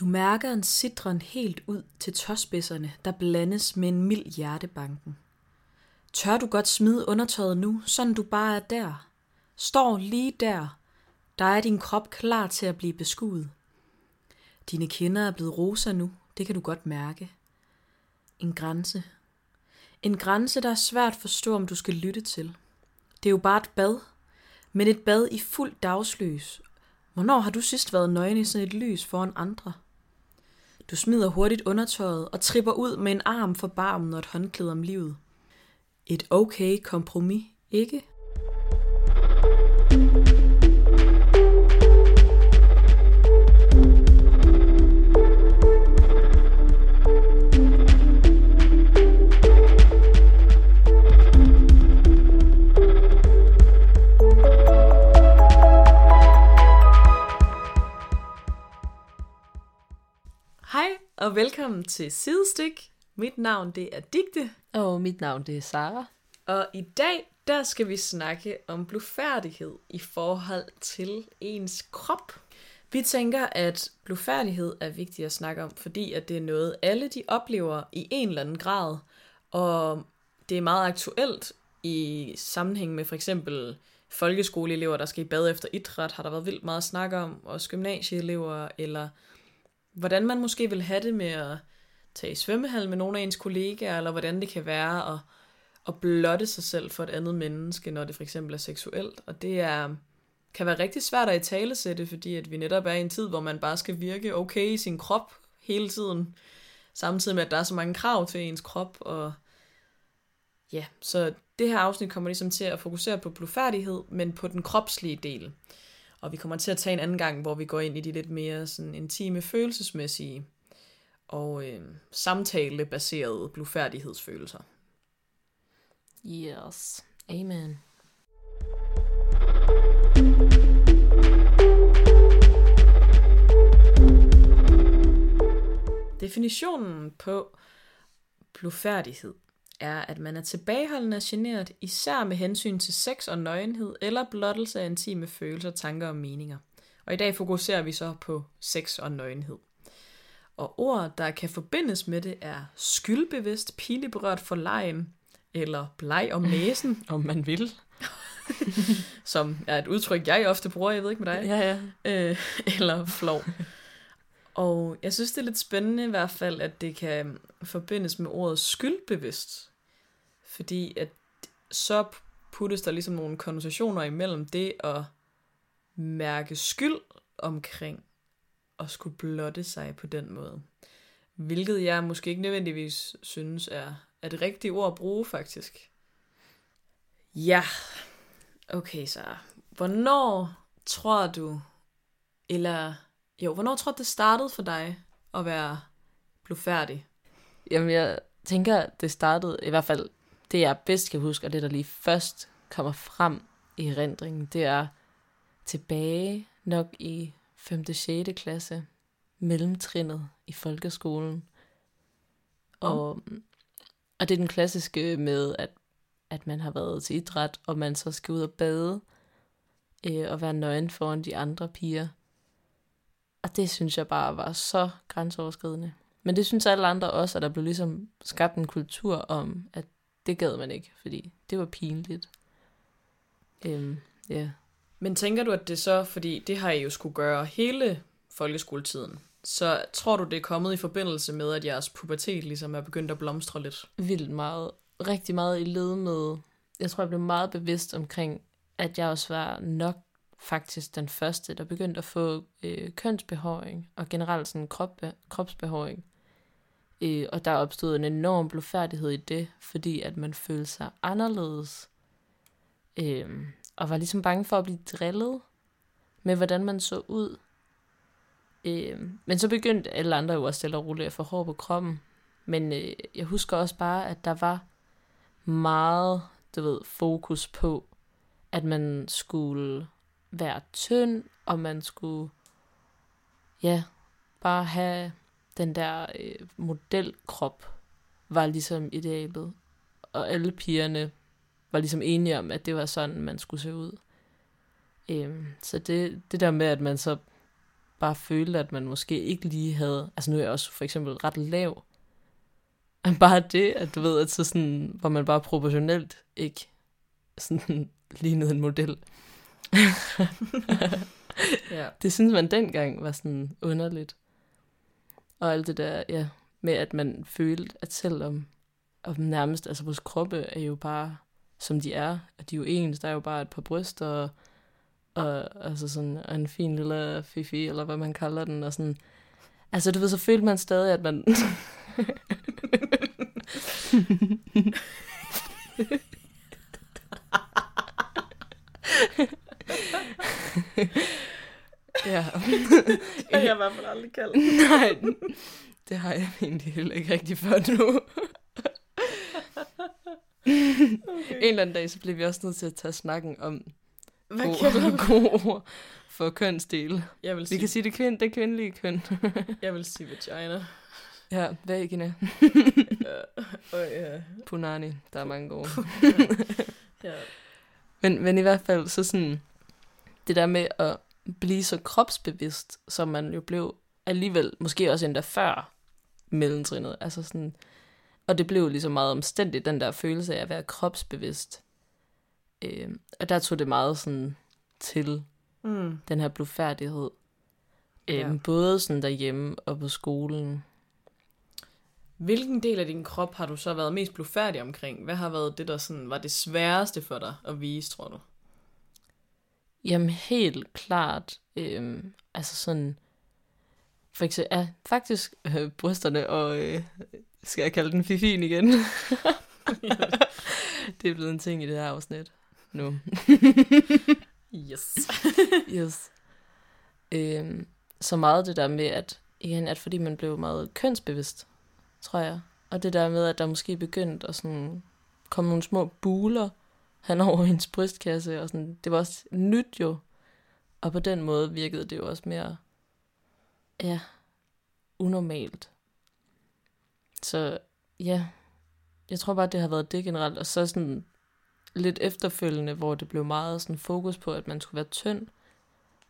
Du mærker en sidren helt ud til tåspidserne, der blandes med en mild hjertebanken. Tør du godt smide undertøjet nu, sådan du bare er der? Står lige der. Der er din krop klar til at blive beskuet. Dine kinder er blevet rosa nu, det kan du godt mærke. En grænse. En grænse, der er svært at forstå, om du skal lytte til. Det er jo bare et bad, men et bad i fuld dagslys. Hvornår har du sidst været nøgen i sådan et lys foran andre? Du smider hurtigt undertøjet og tripper ud med en arm for barmen og et håndklæde om livet. Et okay kompromis, ikke? Og velkommen til Sidestik. Mit navn det er Digte, Og mit navn det er Sara. og i dag der skal vi snakke om blufærdighed i forhold til ens krop. Vi tænker, at blufærdighed er vigtigt at snakke om, fordi at det er noget, alle de oplever i en eller anden grad, og det er meget aktuelt i sammenhæng med for eksempel folkeskoleelever, der skal i bad efter idræt, har der været vildt meget snak om, også gymnasieelever, eller hvordan man måske vil have det med at tage i svømmehal med nogle af ens kollegaer, eller hvordan det kan være at, at blotte sig selv for et andet menneske, når det for eksempel er seksuelt. Og det er, kan være rigtig svært at i tale sætte, fordi at vi netop er i en tid, hvor man bare skal virke okay i sin krop hele tiden, samtidig med, at der er så mange krav til ens krop, og ja, så det her afsnit kommer ligesom til at fokusere på blufærdighed, men på den kropslige del. Og vi kommer til at tage en anden gang, hvor vi går ind i de lidt mere sådan intime, følelsesmæssige og øh, samtalebaserede blufærdighedsfølelser. Yes. Amen. Definitionen på blufærdighed er, at man er tilbageholdende og generet, især med hensyn til sex og nøgenhed, eller blottelse af intime følelser, tanker og meninger. Og i dag fokuserer vi så på sex og nøgenhed. Og ord, der kan forbindes med det, er skyldbevidst, pileberørt for lejen, eller bleg om næsen, Om man vil. som er et udtryk, jeg ofte bruger, jeg ved ikke med dig. Ja, ja. øh, eller flov. Og jeg synes, det er lidt spændende i hvert fald, at det kan forbindes med ordet skyldbevidst. Fordi at så puttes der ligesom nogle konnotationer imellem det at mærke skyld omkring og skulle blotte sig på den måde. Hvilket jeg måske ikke nødvendigvis synes er, er det rigtige ord at bruge, faktisk. Ja, okay så. Hvornår tror du, eller jo, hvornår tror du, det startede for dig at være blufærdig? Jamen, jeg tænker, det startede, i hvert fald det, jeg bedst kan huske, og det, der lige først kommer frem i erindringen, det er tilbage nok i 5. 6. klasse, mellemtrinnet i folkeskolen. Og, og det er den klassiske med, at, at man har været til idræt, og man så skal ud og bade, øh, og være nøgen foran de andre piger. Og det synes jeg bare var så grænseoverskridende. Men det synes alle andre også, at der blev ligesom skabt en kultur om, at det gad man ikke, fordi det var pinligt. Øhm, ja. Men tænker du, at det så, fordi det har I jo skulle gøre hele folkeskoletiden, så tror du, det er kommet i forbindelse med, at jeres pubertet ligesom er begyndt at blomstre lidt? vildt meget, rigtig meget i led med, jeg tror, jeg blev meget bevidst omkring, at jeg også var nok faktisk den første, der begyndte at få øh, kønsbehåring, og generelt sådan krop, kropsbehåring. Øh, og der opstod en enorm blufærdighed i det, fordi at man følte sig anderledes, øh, og var ligesom bange for at blive drillet med, hvordan man så ud. Øh, men så begyndte alle andre jo også stille og roligt at få hår på kroppen. Men øh, jeg husker også bare, at der var meget, du ved, fokus på, at man skulle være tynd, og man skulle, ja, bare have den der øh, modelkrop, var ligesom idealet. Og alle pigerne var ligesom enige om, at det var sådan, man skulle se ud. Øhm, så det, det der med, at man så bare følte, at man måske ikke lige havde... Altså nu er jeg også for eksempel ret lav. Men bare det, at du ved, at så sådan, hvor man bare proportionelt ikke sådan lignede en model. Ja. Det synes man dengang var sådan underligt. Og alt det der, ja, med at man følte, at selvom om nærmest, altså vores kroppe er jo bare, som de er, at de er jo ens, der er jo bare et par bryster, og, og altså sådan og en fin lille fifi, eller hvad man kalder den, og sådan, altså du ved, så følte man stadig, at man, ja. Det har jeg i hvert fald aldrig kaldt. Nej, det har jeg egentlig heller ikke rigtig før nu. Okay. En eller anden dag, så bliver vi også nødt til at tage snakken om Hvad gode, kalder gode ord for kønsdele. Jeg vil Vi sige, kan sige det, kvind, det kvindelige køn. jeg vil sige vagina. ja, vagina. Ja. Og ja. Punani, der er mange gode. ja. Men, men i hvert fald, så sådan, det der med at blive så kropsbevidst, som man jo blev alligevel, måske også endda før mellemtrinnet. Altså sådan, og det blev ligesom meget omstændigt, den der følelse af at være kropsbevidst. Øh, og der tog det meget sådan til Mm. den her blufærdighed. Øh, Ja. Både sådan derhjemme og på skolen. Hvilken del af din krop har du så været mest blufærdig omkring? Hvad har været det, der sådan var det sværeste for dig at vise, tror du? Jamen helt klart, øh, altså sådan, for eksempel, ja, faktisk øh, brysterne og, øh, skal jeg kalde den fifin igen? det er blevet en ting i det her afsnit nu. yes. Yes. Øhm, så meget det der med, at, igen, at fordi man blev meget kønsbevidst, tror jeg. Og det der med, at der måske begyndte at sådan komme nogle små buler han over hendes brystkasse, og sådan, det var også nyt jo. Og på den måde virkede det jo også mere, ja, unormalt. Så ja, jeg tror bare, det har været det generelt. Og så sådan lidt efterfølgende, hvor det blev meget sådan fokus på, at man skulle være tynd,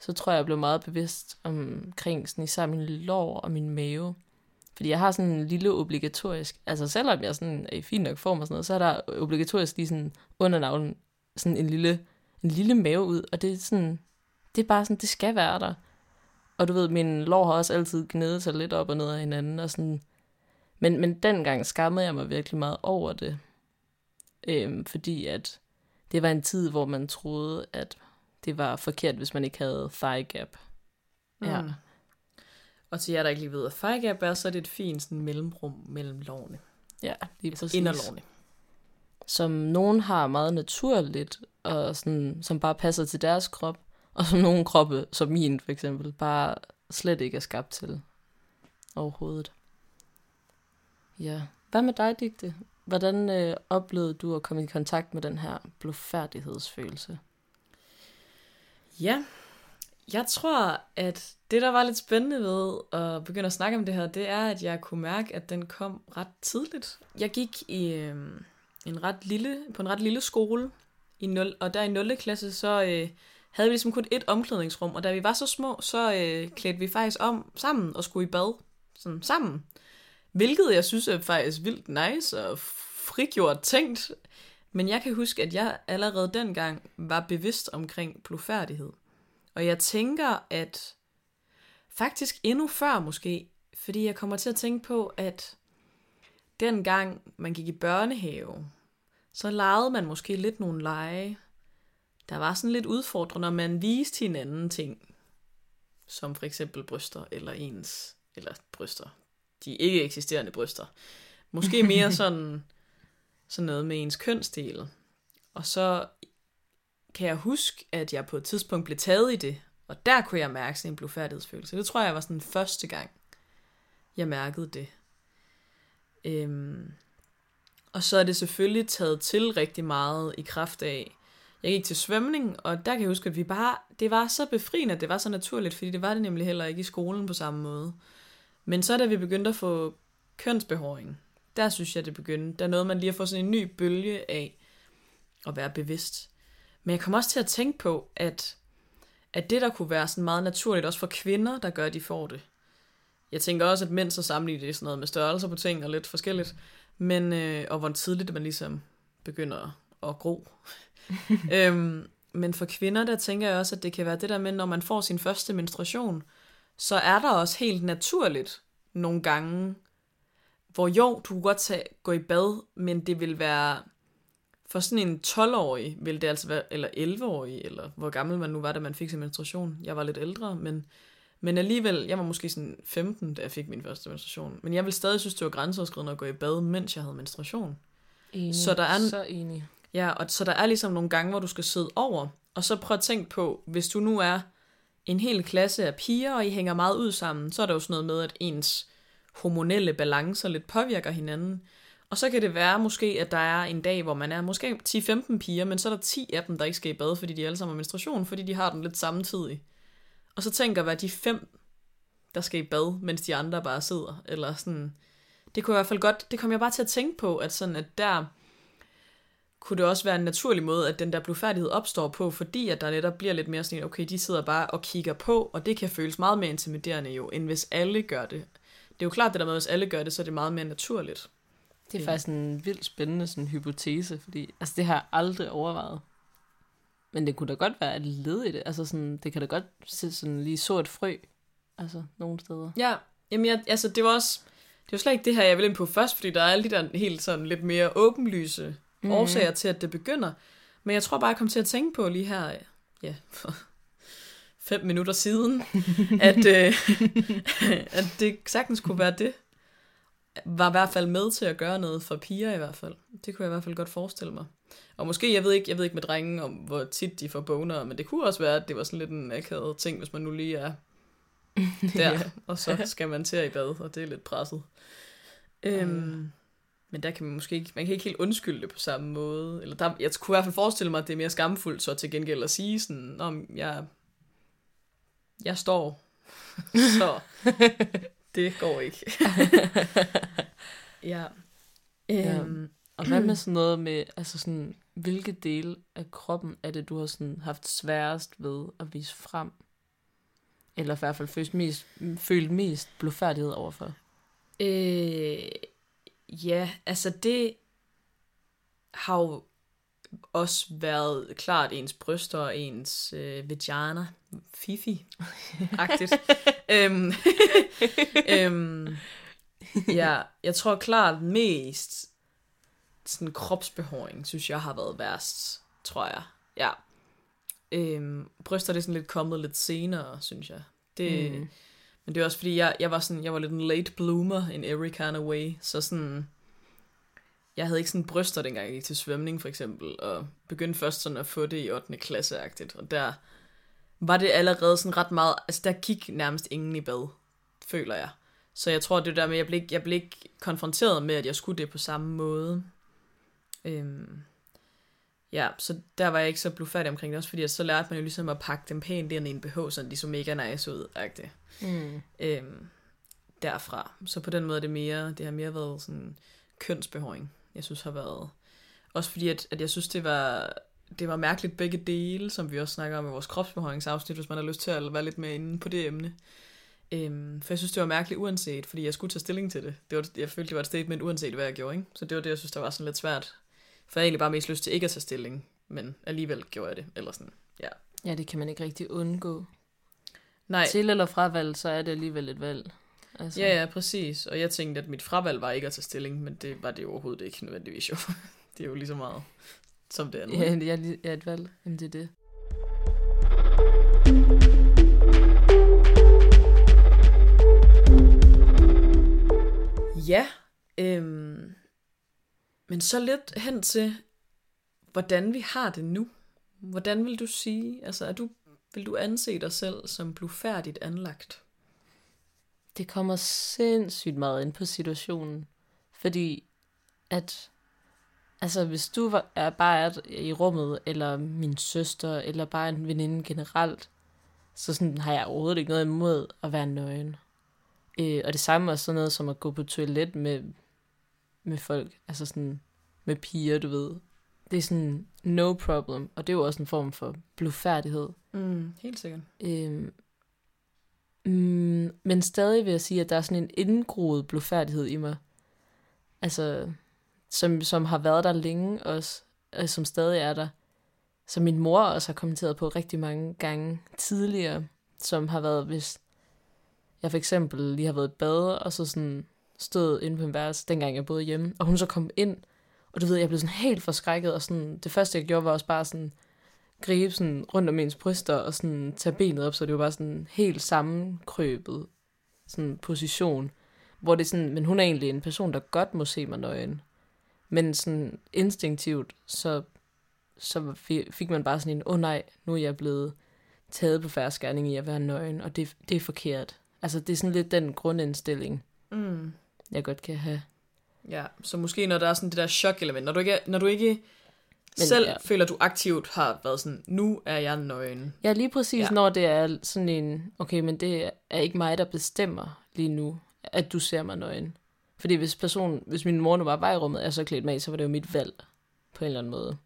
så tror jeg, jeg blev meget bevidst omkring sådan især min lår og min mave. Fordi jeg har sådan en lille obligatorisk, altså selvom jeg sådan er i fin nok form og sådan noget, så er der obligatorisk lige sådan under navlen sådan en lille, en lille mave ud, og det er sådan, det er bare sådan, det skal være der. Og du ved, min lår har også altid gnedet sig lidt op og ned af hinanden, og sådan, men, men dengang skammede jeg mig virkelig meget over det. Øhm, fordi at det var en tid, hvor man troede, at det var forkert, hvis man ikke havde thigh gap. Ja. Mm. Og til jer, der ikke lige ved, hvad gap er, så er det et fint sådan, mellemrum mellem lårene. Ja, lige Altså præcis. inderlårene. Som nogen har meget naturligt, og sådan, som bare passer til deres krop, og som nogle kroppe, som min for eksempel, bare slet ikke er skabt til overhovedet. Ja. Hvad med dig, Digte? Hvordan øh, oplevede du at komme i kontakt med den her blufærdighedsfølelse? Ja, jeg tror, at det, der var lidt spændende ved at begynde at snakke om det her, det er, at jeg kunne mærke, at den kom ret tidligt. Jeg gik i øh, en ret lille, på en ret lille skole, i 0, og der i 0. klasse, så øh, havde vi ligesom kun et omklædningsrum, og da vi var så små, så øh, klædte vi faktisk om sammen og skulle i bad sådan sammen. Hvilket jeg synes er faktisk vildt nice og frigjort tænkt. Men jeg kan huske, at jeg allerede dengang var bevidst omkring blufærdighed. Og jeg tænker, at faktisk endnu før måske, fordi jeg kommer til at tænke på, at dengang man gik i børnehave, så legede man måske lidt nogle lege, der var sådan lidt udfordrende, når man viste hinanden ting, som for eksempel bryster eller ens, eller bryster, de ikke eksisterende bryster. Måske mere sådan, sådan noget med ens kønsdel. Og så kan jeg huske, at jeg på et tidspunkt blev taget i det, og der kunne jeg mærke sådan en blufærdighedsfølelse. Det tror jeg var sådan første gang, jeg mærkede det. Øhm, og så er det selvfølgelig taget til rigtig meget i kraft af, jeg gik til svømning, og der kan jeg huske, at vi bare, det var så befriende, at det var så naturligt, fordi det var det nemlig heller ikke i skolen på samme måde. Men så da vi begyndte at få kønsbehåring, der synes jeg, det begyndte. Der nåede man lige at få sådan en ny bølge af at være bevidst. Men jeg kom også til at tænke på, at, at det der kunne være sådan meget naturligt, også for kvinder, der gør, at de får det. Jeg tænker også, at mænd så sammenligner det sådan noget med størrelser på ting og lidt forskelligt, men, øh, og hvor tidligt man ligesom begynder at gro. øhm, men for kvinder, der tænker jeg også, at det kan være det der med, når man får sin første menstruation, så er der også helt naturligt nogle gange, hvor jo, du kunne godt tage, gå i bad, men det vil være, for sådan en 12-årig, vil det altså være, eller 11-årig, eller hvor gammel man nu var, da man fik sin menstruation. Jeg var lidt ældre, men, men alligevel, jeg var måske sådan 15, da jeg fik min første menstruation. Men jeg vil stadig synes, det var grænseoverskridende at gå i bad, mens jeg havde menstruation. Enig. Så der er Så enig. Ja, og så der er ligesom nogle gange, hvor du skal sidde over, og så prøv at tænke på, hvis du nu er en hel klasse af piger, og I hænger meget ud sammen, så er der jo sådan noget med, at ens hormonelle balancer lidt påvirker hinanden. Og så kan det være måske, at der er en dag, hvor man er måske 10-15 piger, men så er der 10 af dem, der ikke skal i bad, fordi de alle sammen har menstruation, fordi de har den lidt samtidig. Og så tænker hvad de fem, der skal i bad, mens de andre bare sidder, eller sådan. Det kunne i hvert fald godt, det kom jeg bare til at tænke på, at sådan, at der, kunne det også være en naturlig måde, at den der blufærdighed opstår på, fordi at der netop bliver lidt mere sådan, okay, de sidder bare og kigger på, og det kan føles meget mere intimiderende jo, end hvis alle gør det. Det er jo klart det der med, at hvis alle gør det, så er det meget mere naturligt. Det er faktisk en vildt spændende sådan, hypotese, fordi altså, det har jeg aldrig overvejet. Men det kunne da godt være et led i det. Altså sådan, det kan da godt se sådan lige så et frø, altså nogle steder. Ja, jamen jeg, altså det var også, det var slet ikke det her, jeg ville ind på først, fordi der er alle de der helt sådan lidt mere åbenlyse mm. årsager til, at det begynder. Men jeg tror bare, jeg kom til at tænke på lige her, ja, for fem minutter siden, at, øh, at det sagtens kunne være det. Var i hvert fald med til at gøre noget for piger i hvert fald. Det kunne jeg i hvert fald godt forestille mig. Og måske, jeg ved ikke, jeg ved ikke med drenge, om hvor tit de får boner, men det kunne også være, at det var sådan lidt en akavet ting, hvis man nu lige er der, Ja. og så skal man til at i bad, og det er lidt presset. Øhm, men der kan man måske ikke, man kan ikke helt undskylde det på samme måde. Eller der, jeg kunne i hvert fald forestille mig, at det er mere skamfuldt så til gengæld at sige sådan, om jeg, jeg står, så det går ikke. ja. Øhm, Og hvad med sådan noget med, altså sådan, hvilke dele af kroppen er det, du har sådan haft sværest ved at vise frem? Eller i hvert fald følt mest, følt mest blufærdighed overfor? Øh, ja, altså det har jo også været klart ens bryster og ens øh, vagina, fifi-agtigt. øhm, øhm, ja, jeg tror klart mest sådan kropsbehåring, synes jeg har været værst, tror jeg. Ja. Øhm, bryster det er sådan lidt kommet lidt senere, synes jeg. Det, Mm. Men det er også fordi, jeg, jeg var sådan, jeg var lidt en late bloomer in every kind of way, så sådan, jeg havde ikke sådan bryster, dengang jeg gik til svømning for eksempel, og begyndte først sådan at få det i 8. klasse-agtigt, og der var det allerede sådan ret meget, altså der gik nærmest ingen i bad, føler jeg. Så jeg tror, det der med, jeg blev, ikke- jeg blev ikke konfronteret med, at jeg skulle det på samme måde. Øhm, ja, så der var jeg ikke så blufærdig omkring det, også fordi at så lærte man jo ligesom at pakke dem pænt ind i en BH, så de så mega nice ud, agtigt Mm. øhm, derfra. Så på den måde er det mere, det har mere været sådan kønsbehåring, jeg synes har været. Også fordi, at, at jeg synes, det var, det var mærkeligt begge dele, som vi også snakker om i vores kropsbehåringsafsnit, hvis man har lyst til at være lidt mere inde på det emne. Øhm, for jeg synes, det var mærkeligt uanset, fordi jeg skulle tage stilling til det. det var, jeg følte, det var et statement uanset, hvad jeg gjorde. Ikke? Så det var det, jeg synes, der var sådan lidt svært. For jeg havde egentlig bare mest lyst til ikke at tage stilling, men alligevel gjorde jeg det. Eller sådan. Ja, det kan man ikke rigtig undgå. Nej, Til eller fravalg, så er det alligevel et valg. Altså, Ja, ja, præcis. Og jeg tænkte, at mit fravalg var ikke at tage stilling, men det var det overhovedet ikke nødvendigvis jo. det er jo lige så meget som det andet. Ja, det er, ja, et valg. Jamen, det er det. Ja, øhm, men så lidt hen til, hvordan vi har det nu. Hvordan vil du sige, altså er du, vil du anse dig selv som blufærdigt anlagt? Det kommer sindssygt meget ind på situationen. Fordi at, altså hvis du var, er bare er i rummet, eller min søster, eller bare en veninde generelt, så sådan har jeg overhovedet ikke noget imod at være nøgen. Øh, og det samme er sådan noget som at gå på toilet med, med folk, altså sådan med piger, du ved. det er sådan no problem, og det er jo også en form for blufærdighed. Mm, helt sikkert. Øhm, mm, men stadig vil jeg sige, at der er sådan en indgroet blufærdighed i mig. Altså, som, som har været der længe også, og som stadig er der. Som min mor også har kommenteret på rigtig mange gange tidligere, som har været, hvis jeg for eksempel lige har været i bad, og så sådan stod inde på en værelse, dengang jeg boede hjemme, og hun så kom ind, og du ved, jeg blev sådan helt forskrækket, og sådan, det første jeg gjorde var også bare sådan, gribe sådan rundt om ens bryster, og sådan tage benet op, så det var bare sådan helt sammenkrøbet sådan position, hvor det er sådan, men hun er egentlig en person, der godt må se mig nøgen, men sådan instinktivt, så, så fik man bare sådan en, åh oh, nej, nu er jeg blevet taget på færdsgærning i at være nøgen, og det, det er forkert. Altså, det er sådan lidt den grundindstilling, Mm. jeg godt kan have. Ja, så måske når der er sådan det der chok-element, når du ikke, når du ikke Men, selv ja. føler, du aktivt har været sådan, nu er jeg nøgen. Ja, lige præcis, Ja. når det er sådan en, okay, men det er ikke mig, der bestemmer lige nu, at du ser mig nøgen. Fordi hvis person, hvis min mor nu var var i rummet, og jeg så klædt mig i, så var det jo mit valg, på en eller anden måde.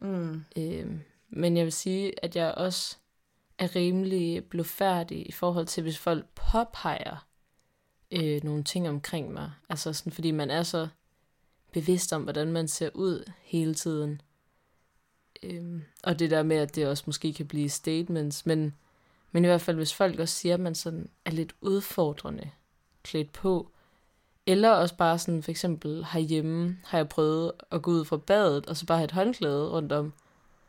Mm. Øhm, men jeg vil sige, at jeg også er rimelig blufærdig i forhold til, hvis folk påpeger øh, nogle ting omkring mig. Altså sådan, fordi man er så bevidst om, hvordan man ser ud hele tiden. Øhm, og det der med, at det også måske kan blive statements, men, men i hvert fald, hvis folk også siger, at man sådan er lidt udfordrende klædt på, eller også bare sådan, for eksempel herhjemme, har jeg prøvet at gå ud fra badet, og så bare have et håndklæde rundt om,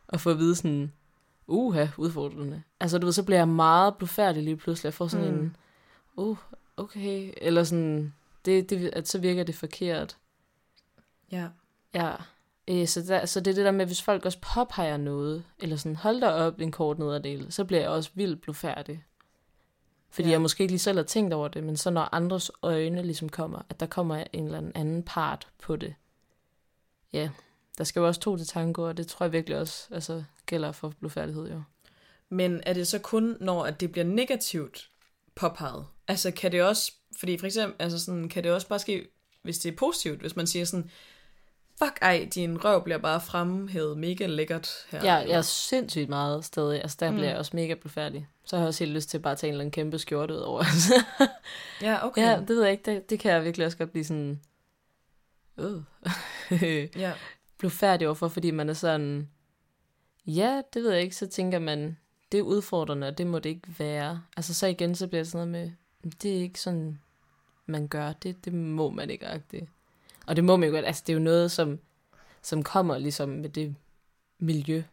og få at vide sådan, uha, udfordrende. Altså, du ved, så bliver jeg meget blufærdig lige pludselig. Jeg får sådan Mm. en, uh, okay, eller sådan, det, det, at så virker det forkert. Ja. Ja, øh, så, der, så det er det der med, hvis folk også påpeger noget, eller sådan, hold dig op en kort nederdel, så bliver jeg også vildt blufærdig. Fordi Ja. jeg måske ikke lige selv har tænkt over det, men så når andres øjne ligesom kommer, at der kommer en eller anden anden part på det. Ja, der skal jo også to til tango, og det tror jeg virkelig også altså, gælder for blufærdighed jo. Men er det så kun, når at det bliver negativt påpeget? Altså kan det også, fordi for eksempel, altså sådan, kan det også bare ske, hvis det er positivt, hvis man siger sådan, fuck ej, din røv bliver bare fremhævet mega lækkert her. Ja, jeg er sindssygt meget stadig. Altså, der Mm. bliver jeg også mega blufærdig. Så har jeg også helt lyst til at bare tage en eller anden kæmpe skjorte ud over. ja okay. ja, det ved jeg ikke. Det, det kan jeg virkelig også godt blive sådan... Øh. ja. blufærdig overfor, fordi man er sådan... Ja, det ved jeg ikke. Så tænker man, det er udfordrende, og det må det ikke være. Altså, så igen, så bliver det sådan noget med, det er ikke sådan, man gør. Det, det må man ikke agtigt. Og det må man jo godt. Altså, det er jo noget, som, som kommer ligesom med det miljø,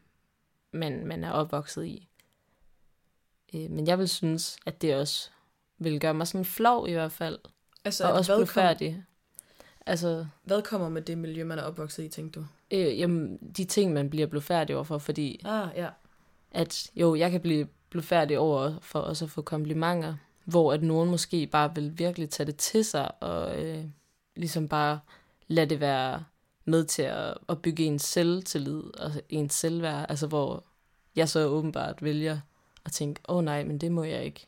man, man er opvokset i. Øh, men jeg vil synes, at det også vil gøre mig sådan flov i hvert fald. Altså, og også kom, blufærdig. Altså, hvad kommer med det miljø, man er opvokset i, tænkte du? øh, jamen, de ting, man bliver blufærdig overfor, fordi Ah, ja. at jo, jeg kan blive blufærdig over for også at få komplimenter, hvor at nogen måske bare vil virkelig tage det til sig, og øh, ligesom bare lade det være med til at, at bygge ens selvtillid og ens selvværd, altså hvor jeg så åbenbart vælger at tænke, åh oh, nej, men det må jeg ikke,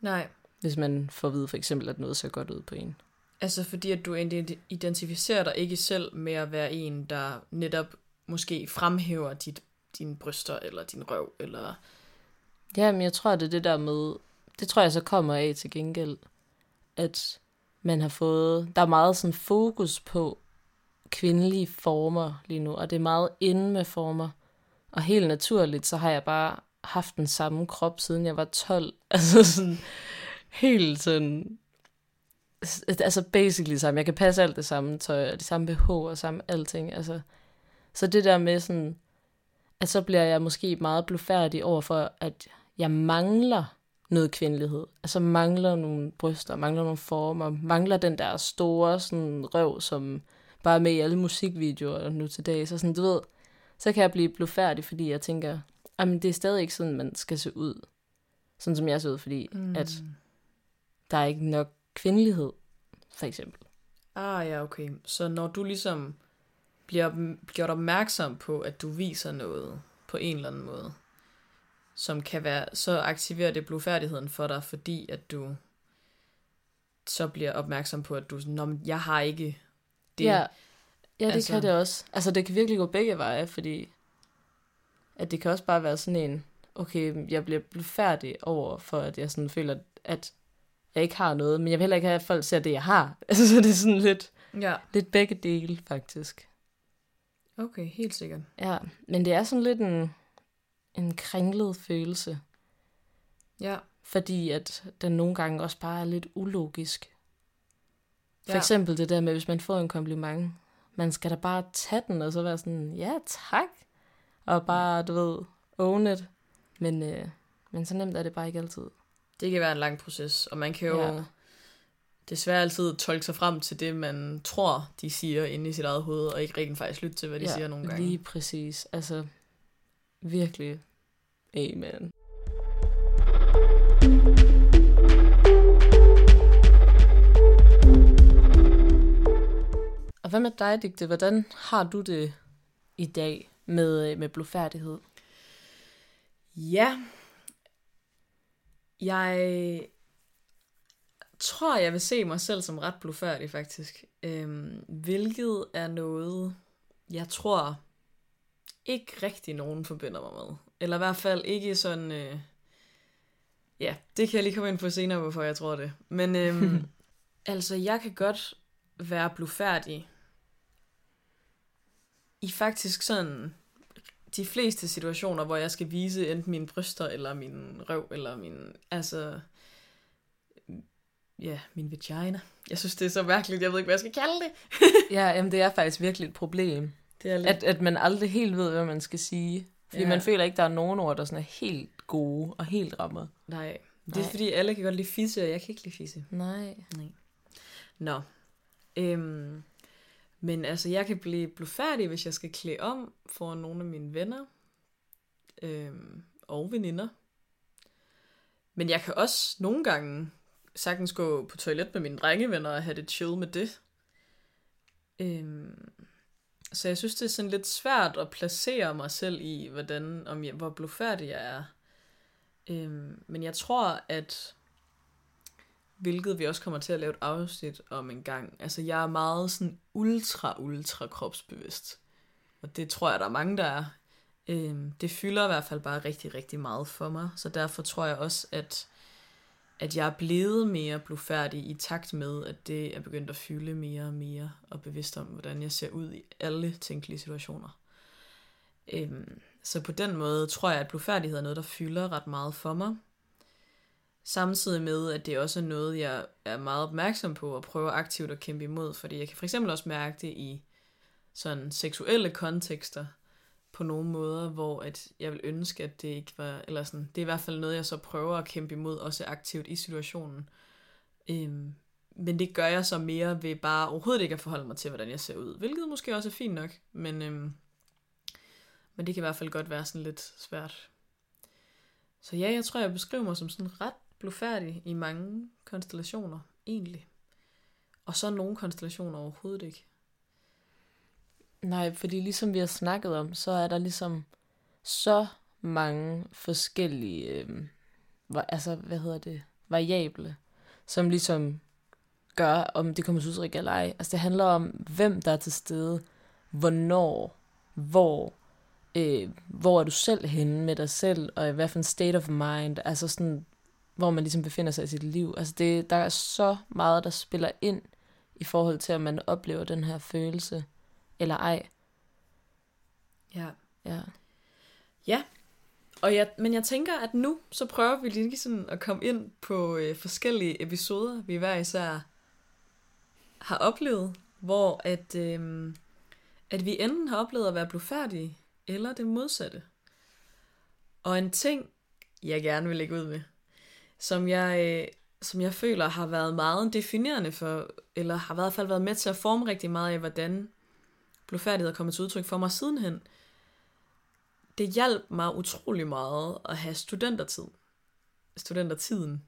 Nej, hvis man får at vide for eksempel, at noget ser godt ud på en. altså fordi at du ident- identificerer dig ikke selv med at være en, der netop måske fremhæver dit, dine bryster, eller din røv, eller... Ja, men jeg tror, det er det der med, det tror jeg så kommer af til gengæld, at man har fået, der er meget sådan fokus på kvindelige former lige nu, og det er meget inde med former. Og helt naturligt, så har jeg bare haft den samme krop, siden jeg var 12. Altså sådan, helt sådan, altså basically samme. Jeg kan passe alt det samme tøj, og det samme BH og samme alting. Altså, så det der med sådan, at så bliver jeg måske meget blufærdig over for, at jeg mangler noget kvindelighed. Altså mangler nogle bryster, mangler nogle former, mangler den der store sådan røv, som bare er med i alle musikvideoer nu til dag. Så sådan, du ved, så kan jeg blive blufærdig, fordi jeg tænker, jamen det er stadig ikke sådan, man skal se ud. Sådan som jeg ser ud, fordi mm. at der er ikke nok kvindelighed, for eksempel. Ah ja, okay. Så når du ligesom bliver gjort opmærksom på, at du viser noget på en eller anden måde, som kan være, så aktiverer det blufærdigheden for dig, fordi at du så bliver opmærksom på, at du sådan, "Nå, men jeg har ikke det. Ja, Ja, det Altså- kan det også. Altså, det kan virkelig gå begge veje, fordi at det kan også bare være sådan en, okay, jeg bliver færdig over, for at jeg sådan føler, at jeg ikke har noget, men jeg vil heller ikke have, at folk ser det, jeg har. Altså, så det er sådan lidt, Ja, lidt begge dele, faktisk. okay, helt sikkert. Ja, men det er sådan lidt en, en kringlet følelse, Ja, fordi at den nogle gange også bare er lidt ulogisk. For Ja. eksempel det der med, hvis man får en kompliment, man skal da bare tage den, og så være sådan, ja tak, og bare, du ved, own it. Men, øh, men så nemt er det bare ikke altid. det kan være en lang proces, og man kan jo Ja. desværre altid tolke sig frem til det, man tror, de siger inde i sit eget hoved, og ikke rigtig faktisk lytte til, hvad de ja, siger nogle gange. Lige præcis. Altså, virkelig. Amen. Og hvad med dig, Digte? Hvordan har du det i dag med, øh, med blodfærdighed? Ja. Jeg tror, jeg vil se mig selv som ret blufærdig, faktisk. Øhm, hvilket er noget, jeg tror ikke rigtig nogen forbinder mig med. Eller i hvert fald ikke sådan... Øh... Ja, det kan jeg lige komme ind på senere, hvorfor jeg tror det. Men øhm, altså, jeg kan godt være blufærdig i faktisk sådan de fleste situationer, hvor jeg skal vise enten mine bryster, eller min røv, eller min, altså, ja, min vagina. Jeg synes, det er så mærkeligt, jeg ved ikke, hvad jeg skal kalde det. Ja, jamen, det er faktisk virkelig et problem. Det er lidt, At, at man aldrig helt ved, hvad man skal sige. Fordi Ja. man føler ikke, der er nogen ord, der sådan er helt gode og helt rammer. nej, det er Nej. fordi, alle kan godt lide fisse, og jeg kan ikke lide fisse. Nej. Nå. Øhm, men altså, jeg kan blive blufærdig, hvis jeg skal klæde om for nogle af mine venner øhm, og veninder. Men jeg kan også nogle gange sagtens gå på toilet med mine drengevenner og have det chill med det. Øhm, så jeg synes, det er sådan lidt svært at placere mig selv i, hvordan, om jeg, hvor blufærdig jeg er. Øhm, men jeg tror, at hvilket vi også kommer til at lave et afsnit om en gang. Altså, jeg er meget sådan ultra, ultra kropsbevidst. Og det tror jeg, der er mange, der er. Øhm, det fylder i hvert fald bare rigtig, rigtig meget for mig. Så derfor tror jeg også, at, at jeg er blevet mere blufærdig i takt med, at det er begyndt at fylde mere og mere, og bevidst om, hvordan jeg ser ud i alle tænkelige situationer. Øhm, så på den måde tror jeg, at blufærdighed er noget, der fylder ret meget for mig. Samtidig med, at det også er noget, jeg er meget opmærksom på og prøver aktivt at kæmpe imod, fordi jeg kan for eksempel også mærke det i sådan seksuelle kontekster på nogle måder, hvor at jeg vil ønske, at det ikke var, eller sådan, det er i hvert fald noget, jeg så prøver at kæmpe imod, også aktivt i situationen. Øhm, men det gør jeg så mere ved bare overhovedet ikke at forholde mig til, hvordan jeg ser ud, hvilket måske også er fint nok, men, øhm, men det kan i hvert fald godt være sådan lidt svært. Så ja, jeg tror, jeg beskriver mig som sådan ret blufærdig i mange konstellationer, egentlig. Og så nogle konstellationer overhovedet ikke. Nej, fordi ligesom vi har snakket om, så er der ligesom så mange forskellige, øh, altså hvad hedder det, variable, som ligesom gør, om det kommer til udtryk eller ej. Altså det handler om, hvem der er til stede, hvornår, hvor, øh, hvor er du selv henne med dig selv, og i hvad for en state of mind, altså sådan, hvor man ligesom befinder sig i sit liv. Altså det, der er så meget, der spiller ind i forhold til, om man oplever den her følelse, eller ej. Ja. Ja. Og jeg, men jeg tænker, at nu så prøver vi lige sådan at komme ind på øh, forskellige episoder, vi hver især har oplevet, hvor at, øh, at vi enten har oplevet at være blufærdige, eller det modsatte. Og en ting, jeg gerne vil lægge ud med, som jeg, øh, som jeg føler har været meget definerende for, eller har i hvert fald været med til at forme rigtig meget af, hvordan blufærdighed er kommet til udtryk for mig sidenhen, det hjalp mig utrolig meget at have studentertid. Studentertiden.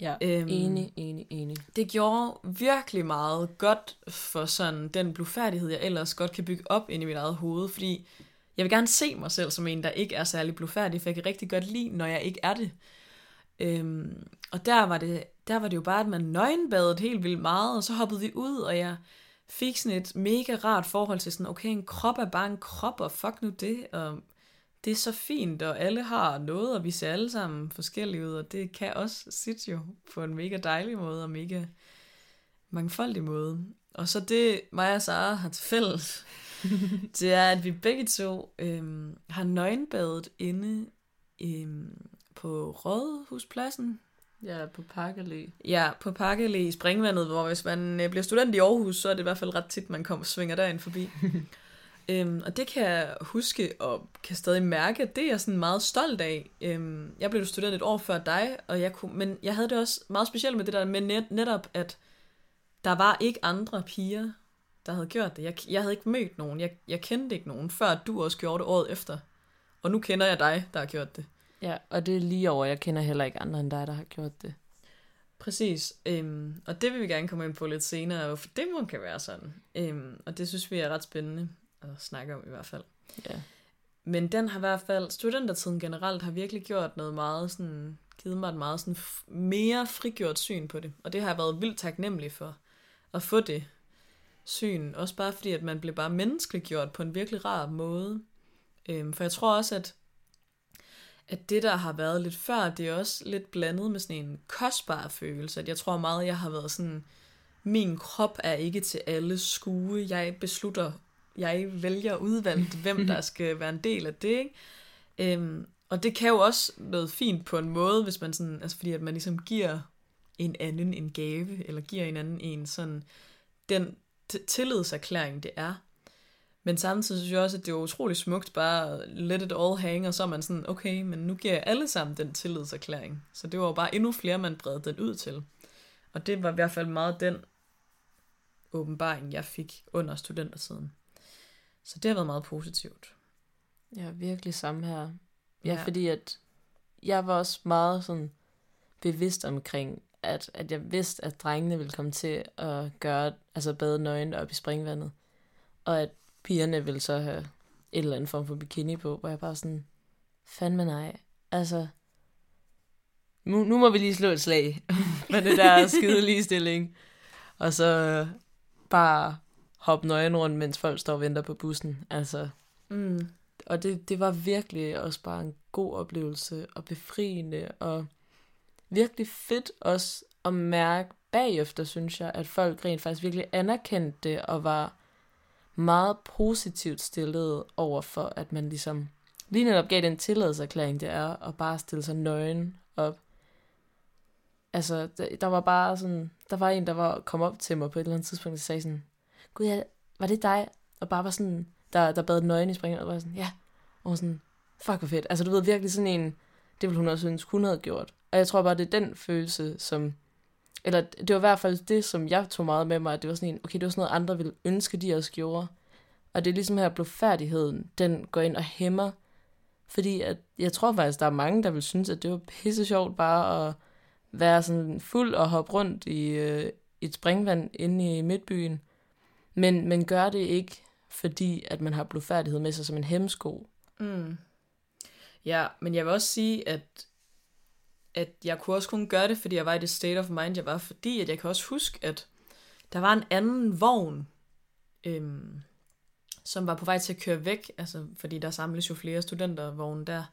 Ja, Øhm, enig, enig, enig. Det gjorde virkelig meget godt for sådan den blufærdighed, jeg ellers godt kan bygge op ind i mit eget hoved, fordi jeg vil gerne se mig selv som en, der ikke er særlig blufærdig, for jeg kan rigtig godt lide, når jeg ikke er det. Øhm, og der var det, der var det jo bare, at man nøgenbadede helt vildt meget, og så hoppede vi ud, og jeg fik sådan et mega rart forhold til sådan, okay, en krop er bare en krop, og fuck nu det, og det er så fint, og alle har noget, og vi ser alle sammen forskellige ud, og det kan også sit jo på en mega dejlig måde, og mega mangfoldig måde. Og så det, mig og Sara har til fælles, det er, at vi begge to øhm, har nøgenbadet inde øhm, på Rådhuspladsen. Ja, på Parkallé. Ja, på Parkallé i Springvandet, hvor hvis man øh, bliver student i Aarhus, så er det i hvert fald ret tit, man kommer svinger derind forbi. øhm, og det kan jeg huske, og kan stadig mærke, at det er jeg sådan meget stolt af. Øhm, jeg blev student et år før dig, og jeg kunne, men jeg havde det også meget specielt med det der med net, netop, at der var ikke andre piger, der havde gjort det. Jeg, jeg havde ikke mødt nogen. Jeg, jeg kendte ikke nogen, før du også gjorde det året efter. Og nu kender jeg dig, der har gjort det. Ja, og det er lige over. Jeg kender heller ikke andre end dig, der har gjort det. Præcis. Øhm, og det vil vi gerne komme ind på lidt senere, hvorfor det må kan være sådan. Øhm, og det synes vi er ret spændende at snakke om i hvert fald. Ja. Men den har i hvert fald, studentertiden generelt har virkelig gjort noget meget sådan, givet mig et meget sådan mere frigjort syn på det. Og det har jeg været vildt taknemmelig for, at få det syn. Også bare fordi, at man blev bare menneskeliggjort på en virkelig rar måde. Øhm, for jeg tror også, at at det, der har været lidt før, det er også lidt blandet med sådan en kostbar følelse. At jeg tror meget, jeg har været sådan, min krop er ikke til alle skue. Jeg beslutter, jeg vælger udvalgt, hvem der skal være en del af det. Ikke? Øhm, og det kan jo også noget fint på en måde, hvis man sådan, altså fordi at man ligesom giver en anden en gave, eller giver en anden en sådan, den tillidserklæring, det er. Men samtidig synes jeg også, at det er utrolig smukt bare let it all hang, og så er man sådan, okay, men nu giver jeg alle sammen den tillidserklæring. Så det var jo bare endnu flere, man bredte den ud til. Og det var i hvert fald meget den åbenbaring, jeg fik under studentertiden. Så det har været meget positivt. Ja, virkelig samme her. Ja, ja. fordi at jeg var også meget sådan bevidst omkring, at, at jeg vidste, at drengene ville komme til at gøre, altså bade nøgen op i springvandet. Og at pigerne ville så have en eller anden form for bikini på, hvor jeg bare sådan, fandme nej. Altså, nu, nu må vi lige slå et slag med det der skide ligestilling. Og så bare hoppe nøgen rundt, mens folk står og venter på bussen. Altså, mm. Og det, det var virkelig også bare en god oplevelse og befriende og virkelig fedt også at mærke bagefter, synes jeg, at folk rent faktisk virkelig anerkendte det og var meget positivt stillet over for, at man ligesom lige netop gav den tilladelseserklæring, det er at bare stille sig nøgen op. Altså, der, der var bare sådan, der var en, der var kom op til mig på et eller andet tidspunkt, og sagde sådan, Gud, ja, var det dig? Og bare var sådan, der, der bad nøgen i springen, og var sådan, ja. Og var sådan, fuck hvor fedt. Altså, du ved virkelig sådan en, det ville hun også synes, hun havde gjort. Og jeg tror bare, det er den følelse, som eller det var i hvert fald det, som jeg tog meget med mig, at det var sådan en, okay, det var sådan noget, andre ville ønske, de også gjorde. Og det er ligesom her, blodfærdigheden, den går ind og hæmmer. Fordi at, jeg tror faktisk, der er mange, der vil synes, at det var pisse sjovt bare at være sådan fuld og hoppe rundt i, øh, i et springvand inde i midtbyen. Men, men gør det ikke, fordi at man har blodfærdighed med sig som en hemsko. Mm. Ja, men jeg vil også sige, at at jeg kunne også kun gøre det, fordi jeg var i det state of mind, jeg var, fordi at jeg kan også huske, at der var en anden vogn, øhm, som var på vej til at køre væk, altså, fordi der samles jo flere studentervogne der.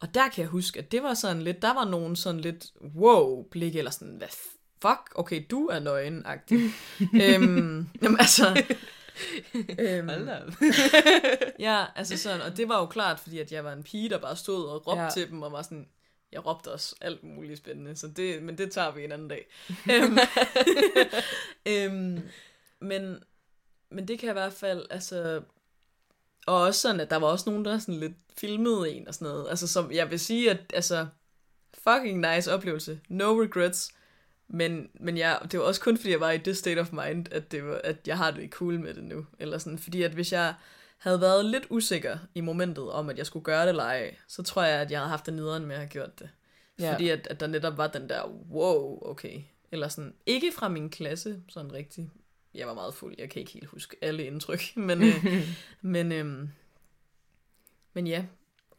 Og der kan jeg huske, at det var sådan lidt, der var nogen sådan lidt wow-blik, eller sådan, hvad fuck, okay, du er nøgen-agtig. øhm, jamen altså, øhm, ja, altså sådan, og det var jo klart, fordi at jeg var en pige, der bare stod og råbte ja. til dem, og var sådan, jeg råbte også alt muligt spændende, så det, men det tager vi en anden dag. øhm, øhm, men, men det kan i hvert fald, altså, og også sådan, at der var også nogen, der sådan lidt filmede en og sådan noget. Altså, som jeg vil sige, at altså, fucking nice oplevelse. No regrets. Men, men jeg, det var også kun, fordi jeg var i det state of mind, at, det var, at jeg har det cool med det nu. Eller sådan, fordi at hvis jeg havde været lidt usikker i momentet om, at jeg skulle gøre det eller ej, så tror jeg, at jeg havde haft det nederen med at have gjort det. Ja. Fordi at, at der netop var den der, wow, okay. Eller sådan, ikke fra min klasse, sådan rigtig. Jeg var meget fuld, jeg kan ikke helt huske alle indtryk. Men, øh, men, øh, men ja,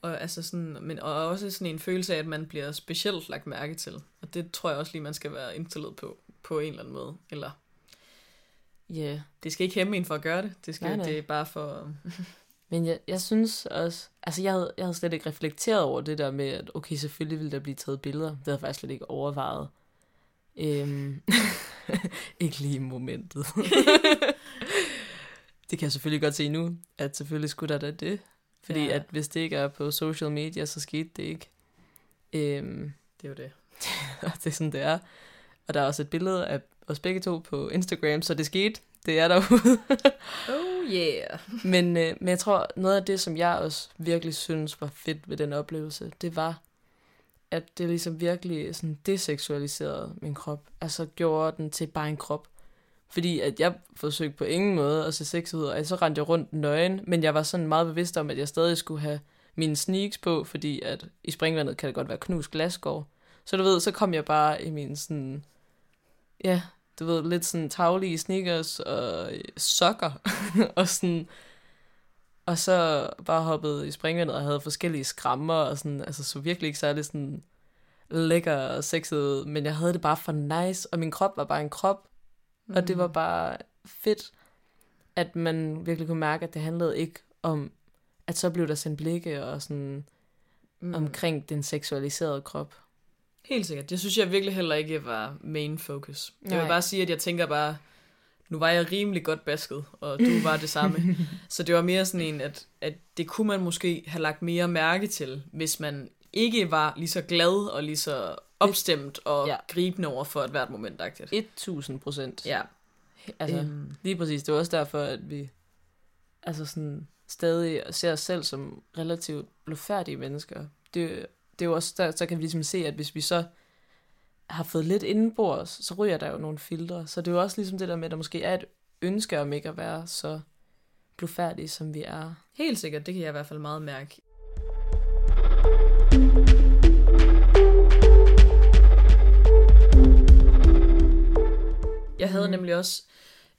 og, altså sådan, men, og også sådan en følelse af, at man bliver specielt lagt mærke til. Og det tror jeg også lige, man skal være indstillet på, på en eller anden måde. Eller Ja, Det skal ikke hæmme en for at gøre det. Det, skal, Nej, nej. det er bare for... men jeg, jeg synes også, altså jeg havde, jeg havde slet ikke reflekteret over det der med, at okay, selvfølgelig ville der blive taget billeder. Det havde jeg faktisk slet ikke overvejet. Øhm, ikke lige i momentet. det kan jeg selvfølgelig godt se nu, at selvfølgelig skulle der da det. Fordi Ja. at hvis det ikke er på social media, så skete det ikke. Øhm, Det er jo det. det er sådan, det er. Og der er også et billede af os begge to på Instagram, så det skete. Det er derude. Oh yeah. men, øh, men jeg tror, noget af det, som jeg også virkelig synes var fedt ved den oplevelse, det var, at det ligesom virkelig sådan deseksualiserede min krop. Altså gjorde den til bare en krop. Fordi at jeg forsøgte på ingen måde at se sex ud, og så rendte jeg rundt nøgen, men jeg var sådan meget bevidst om, at jeg stadig skulle have mine sneaks på, fordi at i springvandet kan det godt være knust glasgård. Så du ved, så kom jeg bare i min sådan, ja, du ved, lidt sådan taglige sneakers og øh, sokker, og sådan, og så bare hoppede i springvandet og havde forskellige skrammer, og sådan, altså så virkelig ikke særlig sådan lækker og sexet ud, men jeg havde det bare for nice, og min krop var bare en krop, mm. og det var bare fedt, at man virkelig kunne mærke, at det handlede ikke om, at så blev der sendt blikke og sådan mm. omkring den seksualiserede krop. Helt sikkert. Det synes jeg virkelig heller ikke var main focus. Jeg vil Nej. bare sige, at jeg tænker bare, nu var jeg rimelig godt basket, og du var det samme. så det var mere sådan en, at, at det kunne man måske have lagt mere mærke til, hvis man ikke var lige så glad og lige så opstemt og Ja. gribende over for et hvert moment. -agtigt. 1000 procent. Ja. Altså, Øhm, lige præcis. Det var også derfor, at vi altså sådan, stadig ser os selv som relativt blufærdige mennesker. Det, det er jo også der, så kan vi ligesom se, at hvis vi så har fået lidt indenbords, så ryger der jo nogle filtre. Så det er jo også ligesom det der med, at der måske er et ønske om ikke at være så blufærdige, som vi er. helt sikkert, det kan jeg i hvert fald meget mærke. Jeg havde Mhm. nemlig også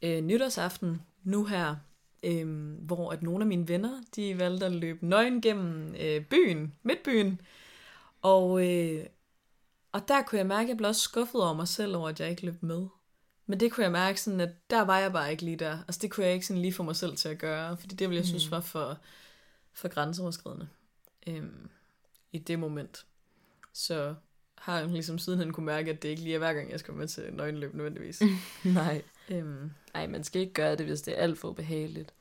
øh, nytårsaften nu her, øh, hvor at nogle af mine venner, de valgte at løbe nøgen gennem øh, byen, midtbyen. Og, øh, og der kunne jeg mærke, at jeg blev også skuffet over mig selv over, at jeg ikke løb med. Men det kunne jeg mærke sådan, at der var jeg bare ikke lige der. Altså det kunne jeg ikke sådan lige få mig selv til at gøre, fordi det ville jeg synes Mm. var for, for grænseoverskridende øhm, i det moment. Så har jeg ligesom sidenhen kunne mærke, at det ikke lige er hver gang, jeg skal med til nøgenløb nødvendigvis. Nej. øhm, Nej, man skal ikke gøre det, hvis det er alt for behageligt.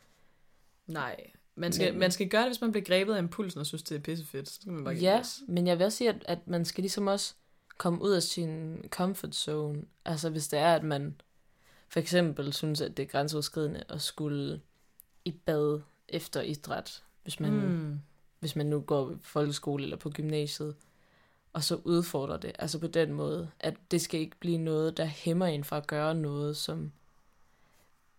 nej, man skal, Men- man skal gøre det, hvis man bliver grebet af impulsen og synes, det er pissefedt. Så skal man bare Ja, gas. men jeg vil også sige, at, at man skal ligesom også komme ud af sin comfort zone. Altså hvis det er, at man for eksempel synes, at det er grænseoverskridende at skulle i bad efter idræt, hvis man. Mm. hvis man nu går i folkeskole eller på gymnasiet, og så udfordrer det. Altså på den måde, at det skal ikke blive noget, der hæmmer en fra at gøre noget, som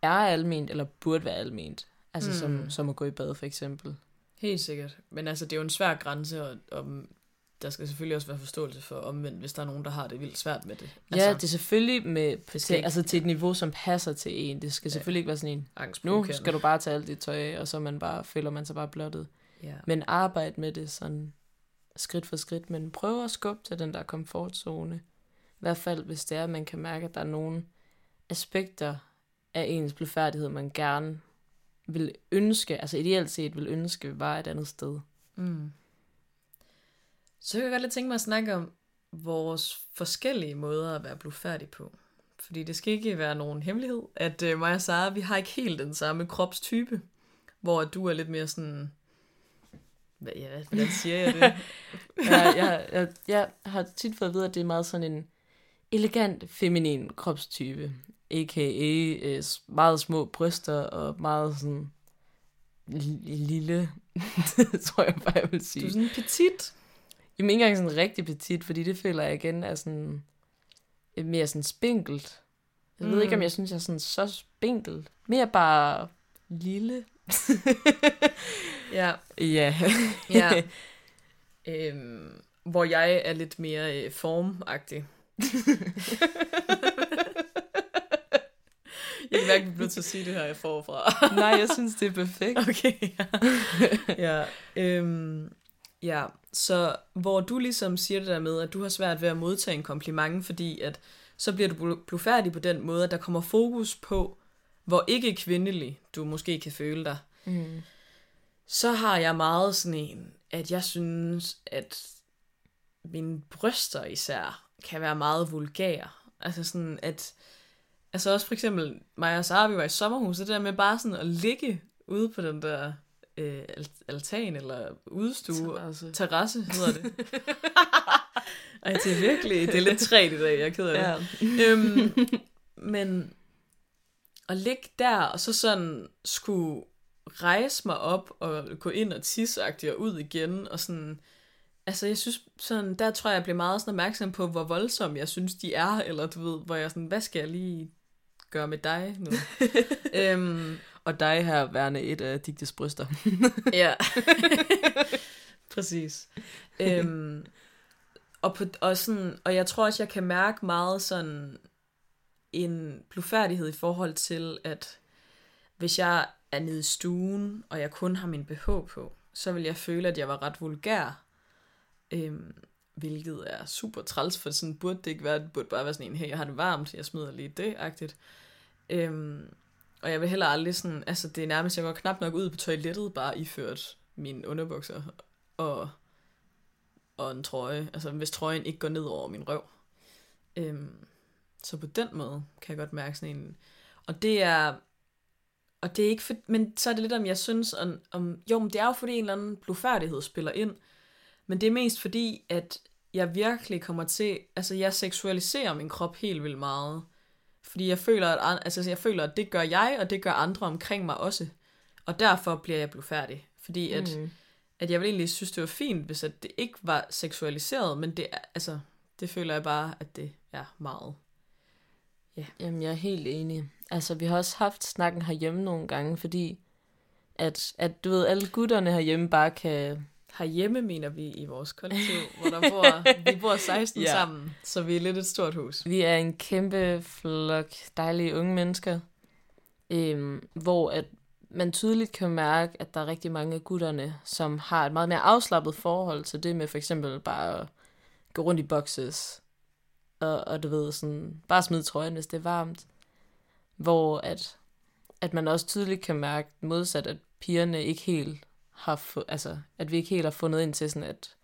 er alment, eller burde være alment. Altså mm. som, som at gå i bad for eksempel. Helt sikkert. Men altså, det er jo en svær grænse, og, og der skal selvfølgelig også være forståelse for omvendt, hvis der er nogen, der har det vildt svært med det. Altså, ja, det er selvfølgelig med, til, ikke- altså til et niveau, som passer til en. Det skal Ja. selvfølgelig ikke være sådan en, nu angstprovokerende. skal du bare tage alt dit tøj af, og så man bare, føler man sig bare blottet. Ja. Men arbejde med det sådan skridt for skridt, men prøv at skubbe til den der komfortzone. I hvert fald, hvis det er, at man kan mærke, at der er nogle aspekter af ens blufærdighed, man gerne vil ønske, altså ideelt set vil ønske, var et andet sted. Mm. Så kan jeg godt lidt tænke mig at snakke om vores forskellige måder at være blufærdig på. Fordi det skal ikke være nogen hemmelighed, at øh, mig og Sara, vi har ikke helt den samme kropstype. Hvor du er lidt mere sådan... Hvad, ja, hvordan siger jeg det? jeg, jeg, jeg, jeg har tit fået at vide, at det er meget sådan en elegant, feminin kropstype. A.k.a. øh, meget små bryster og meget sådan li- lille, tror jeg bare, jeg vil sige. Du er sådan petit. Jamen ikke engang sådan rigtig petit, fordi det føler jeg igen er sådan øh, mere sådan spinkelt. Jeg mm. ved ikke, om Mm. jeg synes, jeg er sådan så spinkel. Mere bare lille. Ja. Ja. ja. øhm, hvor jeg er lidt mere øh, formagtig. Jeg kan mærke, at vi bliver til at sige det her forfra. Nej, jeg synes, det er perfekt. Okay, ja. ja, øhm, ja, så hvor du ligesom siger det der med, at du har svært ved at modtage en kompliment, fordi at så bliver du blu- blufærdig på den måde, at der kommer fokus på, hvor ikke kvindelig du måske kan føle dig, Mm. så har jeg meget sådan en, at jeg synes, at mine bryster især kan være meget vulgære. Altså sådan, at... Altså også for eksempel, mig og Sara, vi var i sommerhuset, det der med bare sådan at ligge ude på den der øh, al- altan eller udstue. Terrasse. Terrasse hedder det. Ej, det er virkelig, det er lidt træt i dag, jeg er ked af det. Ja. øhm, men at ligge der, og så sådan skulle rejse mig op og gå ind og tissagtigt og ud igen, og sådan, altså jeg synes sådan, der tror jeg, jeg blev meget sådan opmærksom på, hvor voldsom jeg synes, de er, eller du ved, hvor jeg sådan, hvad skal jeg lige gøre med dig nu? øhm, Og dig her værende et af Digtes bryster. Ja. Præcis. Øhm, og, på, og, sådan, og jeg tror også, jeg kan mærke meget sådan en blufærdighed i forhold til, at hvis jeg er nede i stuen, og jeg kun har min BH på, så vil jeg føle, at jeg var ret vulgær. Øhm, hvilket er super træls, for sådan burde det ikke være. Det burde bare være sådan en, hey, jeg har det varmt, jeg smider lige det-agtigt. Øhm, og jeg vil heller aldrig sådan, altså det er nærmest, jeg går knap nok ud på toilettet, bare iført mine underbukser og, og en trøje. Altså hvis trøjen ikke går ned over min røv. Øhm, så på den måde kan jeg godt mærke sådan en... Og det er... Og det er ikke for, men så er det lidt om, jeg synes, om, om jo, men det er jo fordi en eller anden blufærdighed spiller ind, men det er mest fordi, at jeg virkelig kommer til, altså jeg seksualiserer min krop helt vildt meget, fordi jeg føler, at, altså jeg føler, at det gør jeg, og det gør andre omkring mig også, og derfor bliver jeg blufærdig, fordi at, Mm. at jeg ville egentlig synes, det var fint, hvis at det ikke var seksualiseret, men det altså, det føler jeg bare, at det er meget. Jamen, jeg er helt enig. Altså, vi har også haft snakken herhjemme nogle gange, fordi at, at du ved, alle gutterne herhjemme bare kan... Herhjemme mener vi i vores kollektiv, hvor der bor, vi bor 16 Ja. sammen, så vi er lidt et stort hus. Vi er en kæmpe flok dejlige unge mennesker, øhm, hvor at man tydeligt kan mærke, at der er rigtig mange af gutterne, som har et meget mere afslappet forhold til det med for eksempel bare at gå rundt i boxes, og, og du ved, sådan, bare smide trøjen, hvis det er varmt. Hvor at, at man også tydeligt kan mærke modsat, at pigerne ikke helt har fu- altså, at vi ikke helt har fundet ind til sådan, at,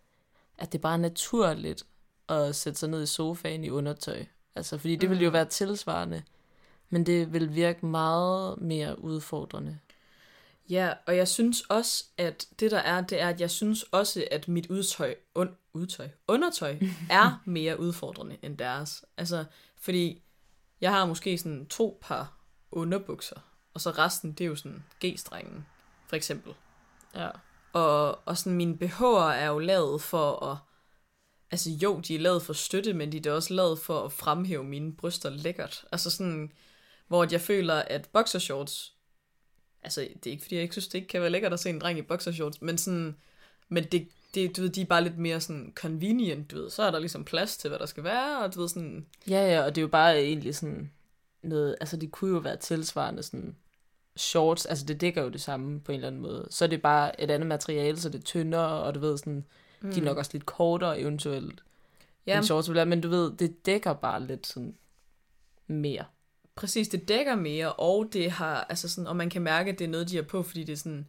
at det bare er naturligt at sætte sig ned i sofaen i undertøj. Altså, fordi det ville jo Mm. være tilsvarende, men det vil virke meget mere udfordrende. Ja, og jeg synes også, at det der er, det er, at jeg synes også, at mit udtøj, un, udtøj, undertøj er mere udfordrende end deres. Altså, fordi jeg har måske sådan to par underbukser, og så resten, det er jo sådan G-strengen, for eksempel. Ja. Og, og sådan mine BH'er er jo lavet for at... Altså jo, de er lavet for støtte, men de er også lavet for at fremhæve mine bryster lækkert. Altså sådan, hvor jeg føler, at boxershorts... Altså, det er ikke, fordi jeg ikke synes, det ikke kan være lækkert at se en dreng i boxershorts, men sådan... Men det, det, du ved, de er bare lidt mere sådan convenient, du ved. Så er der ligesom plads til, hvad der skal være, og du ved sådan... Ja, ja, og det er jo bare egentlig sådan noget, altså det kunne jo være tilsvarende sådan shorts, altså det dækker jo det samme på en eller anden måde. Så er det bare et andet materiale, så det er tyndere, og du ved sådan, mm. de er nok også lidt kortere eventuelt, ja. End shorts vil være, men du ved, det dækker bare lidt sådan mere. Præcis, det dækker mere, og det har, altså sådan, og man kan mærke, at det er noget, de har på, fordi det sådan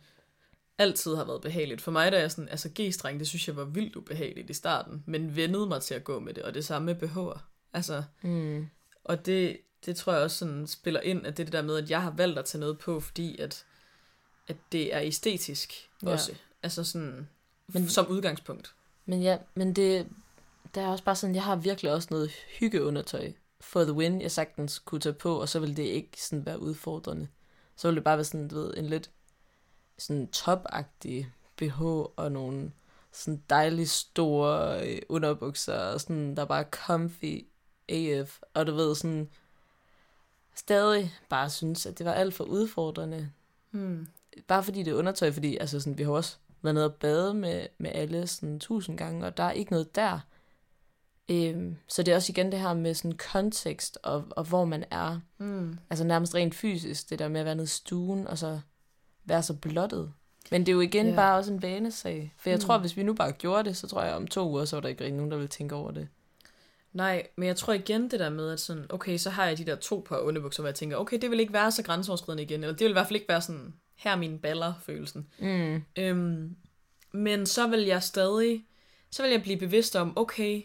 altid har været behageligt. For mig, der er sådan, altså G-streng, det synes jeg var vildt ubehageligt i starten, men vendede mig til at gå med det, og det samme med BH'er. Altså, Mm. og det, det tror jeg også sådan spiller ind, at det det der med, at jeg har valgt at tage noget på, fordi at, at det er æstetisk Ja. også. Altså sådan, Men- som udgangspunkt. Men ja, men det, der er også bare sådan, jeg har virkelig også noget hyggeundertøj for the win, jeg sagtens kunne tage på, og så vil det ikke sådan være udfordrende. Så vil det bare være sådan, du ved, en lidt sådan topagtig BH og nogle sådan dejlige store øh, underbukser, og sådan, der er bare comfy AF, og du ved sådan, stadig bare synes, at det var alt for udfordrende. Hmm. Bare fordi det er undertøj, fordi altså sådan, vi har også været nede og bade med, med alle sådan tusind gange, og der er ikke noget der. Øhm, så det er også igen det her med sådan kontekst, og, og hvor man er. Hmm. Altså nærmest rent fysisk, det der med at være nede i stuen, og så være så blottet. Men det er jo igen Ja. bare også en vanesag. For jeg Mm. tror, hvis vi nu bare gjorde det, så tror jeg om to uger, så var der ikke rigtig nogen, der ville tænke over det. Nej, men jeg tror igen det der med, at sådan, okay, så har jeg de der to par underbukser, hvor jeg tænker, okay, det vil ikke være så grænseoverskridende igen, eller det vil i hvert fald ikke være sådan, her er mine baller, følelsen. Mm. Øhm, men så vil jeg stadig, så vil jeg blive bevidst om, okay,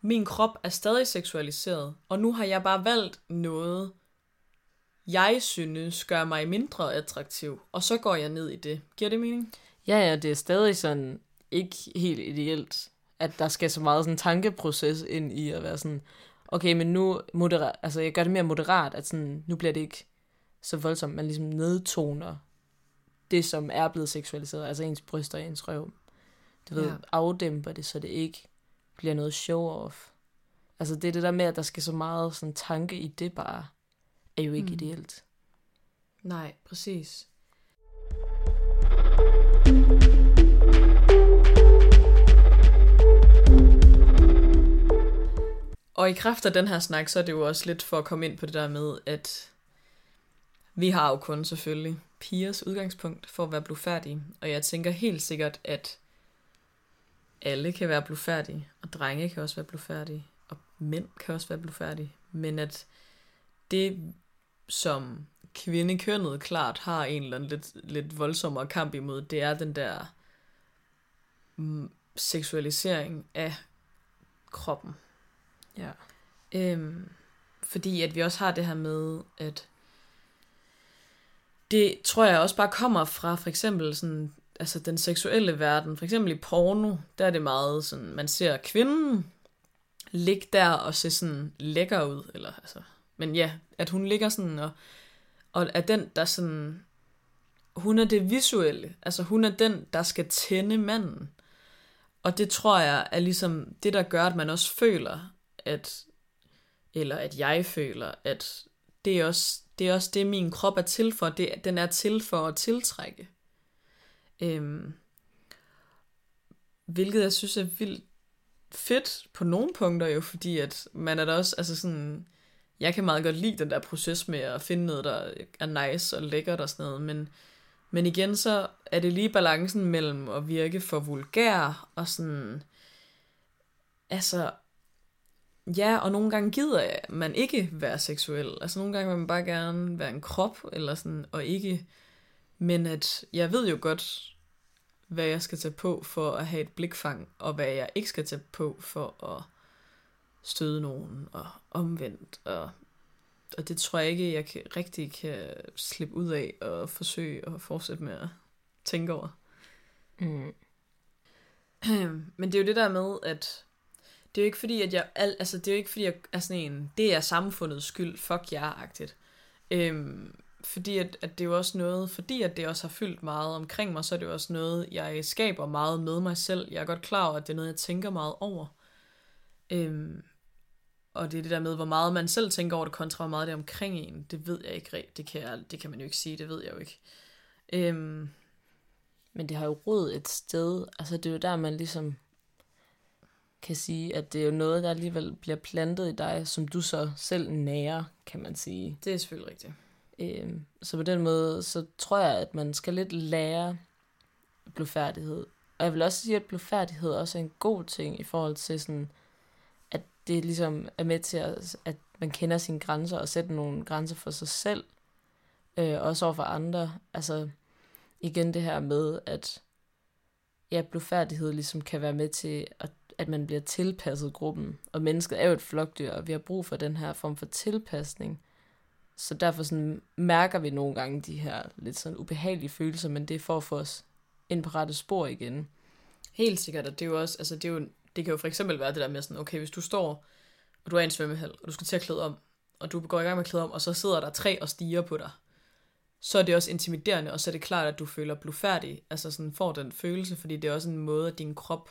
min krop er stadig seksualiseret, og nu har jeg bare valgt noget, jeg synes gør mig mindre attraktiv, og så går jeg ned i det. Giver det mening? Ja, ja, det er stadig sådan ikke helt ideelt, at der skal så meget sådan tankeproces ind i at være sådan, okay, men nu moderat, altså jeg gør det mere moderat, at sådan, nu bliver det ikke så voldsomt, man ligesom nedtoner det, som er blevet seksualiseret, altså ens bryster og ens røv. Du ved, Ja. afdæmper det, så det ikke bliver noget show-off. Altså det er det der med, at der skal så meget sådan tanke i det bare, er jo ikke Mm. mm. ideelt. Nej, præcis. Og i kraft af den her snak, så er det jo også lidt for at komme ind på det der med, at vi har jo kun selvfølgelig pigers udgangspunkt for at være blufærdige. Og jeg tænker helt sikkert, at alle kan være blufærdige, og drenge kan også være blufærdige, og mænd kan også være blufærdige. Men at det, som kvindekønnet klart har en eller anden lidt, lidt voldsommere kamp imod, det er den der mm, seksualisering af kroppen. Ja. Øhm, fordi at vi også har det her med, at det tror jeg også bare kommer fra for eksempel sådan, altså den seksuelle verden. For eksempel i porno, der er det meget sådan, man ser kvinden ligge der og se sådan lækker ud, eller altså, men ja, at hun ligger sådan og, og er den, der sådan, hun er det visuelle, altså hun er den, der skal tænde manden. Og det tror jeg er ligesom det, der gør, at man også føler, at, eller at jeg føler, at det er også det, er også det min krop er til for. Det, den er til for at tiltrække. Øhm, hvilket jeg synes er vildt fedt på nogle punkter jo, fordi at man er da også, altså sådan, jeg kan meget godt lide den der proces med at finde noget, der er nice og lækkert og sådan noget, men, men igen så er det lige balancen mellem at virke for vulgær og sådan, altså, ja, og nogle gange gider man ikke være seksuel, altså nogle gange vil man bare gerne være en krop, eller sådan, og ikke, men at jeg ved jo godt, hvad jeg skal tage på for at have et blikfang, og hvad jeg ikke skal tage på for at støde nogen, og omvendt, og, og det tror jeg ikke, jeg kan, rigtig kan slippe ud af, og forsøge at fortsætte med at tænke over. Mm. Men det er jo det der med, at det er jo ikke fordi, at jeg, al, altså det er jo ikke fordi, jeg er sådan en, det er samfundets skyld, fuck jer-agtigt. Øhm, fordi at, at det er jo også noget, fordi at det også har fyldt meget omkring mig, så er det jo også noget, jeg skaber meget med mig selv. Jeg er godt klar over, at det er noget, jeg tænker meget over. Øhm, og det er det der med, hvor meget man selv tænker over det, kontra hvor meget det er omkring en. Det ved jeg ikke rigtigt. Det kan, jeg, det kan man jo ikke sige, det ved jeg jo ikke. Øhm, Men det har jo rod et sted. Altså det er jo der, man ligesom kan sige, at det er jo noget, der alligevel bliver plantet i dig, som du så selv nærer, kan man sige. det er selvfølgelig rigtigt. Øhm, så på den måde, så tror jeg, at man skal lidt lære blufærdighed. Og jeg vil også sige, at blufærdighed også er en god ting i forhold til sådan, at det ligesom er med til, at, at man kender sine grænser og sætter nogle grænser for sig selv, øh, også over for andre. Altså igen det her med, at ja, blufærdighed ligesom kan være med til, at, at man bliver tilpasset gruppen. Og mennesket er jo et flokdyr, og vi har brug for den her form for tilpasning. Så derfor sådan mærker vi nogle gange de her lidt sådan ubehagelige følelser, men det er for at få os ind på rette spor igen. Helt sikkert, og det er jo også, altså det, er jo, det kan jo for eksempel være det der med sådan, okay, hvis du står, og du er i en svømmehal, og du skal til at klæde om, og du går i gang med at klæde om, og så sidder der tre og stiger på dig, så er det også intimiderende, og så er det klart, at du føler blufærdig, altså sådan får den følelse, fordi det er også en måde, at din krop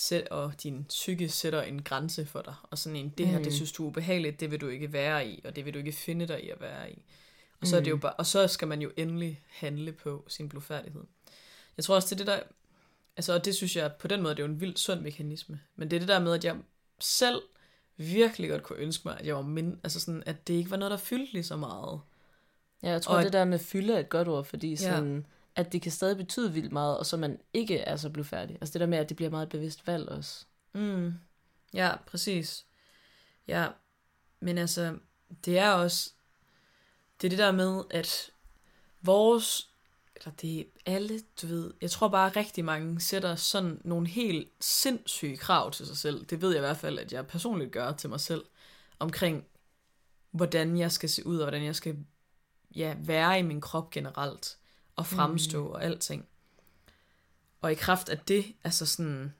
sæt, og din psyke sætter en grænse for dig, og sådan en, det her, Mm. det synes du er ubehageligt, det vil du ikke være i, og det vil du ikke finde dig i at være i. Og så, er det jo Mm. bare, og så skal man jo endelig handle på sin blufærdighed. Jeg tror også, det er det der, altså, og det synes jeg, på den måde, det er jo en vildt sund mekanisme, men det er det der med, at jeg selv virkelig godt kunne ønske mig, at jeg var mind, altså sådan, at det ikke var noget, der fyldte lige så meget. Ja, jeg tror, Og det der med fylde er et godt ord, fordi sådan, at det kan stadig betyde vildt meget, og så man ikke er så blufærdig. Altså det der med, at det bliver meget et bevidst valg også. Mm. Ja, præcis. Ja, men altså, det er også, det er det der med, at vores, eller det er alle, du ved, jeg tror bare rigtig mange sætter sådan nogle helt sindssyge krav til sig selv. Det ved jeg i hvert fald, at jeg personligt gør til mig selv, omkring hvordan jeg skal se ud, og hvordan jeg skal ja, være i min krop generelt, og fremstå mm. og alting. Og i kraft af det, altså sådan,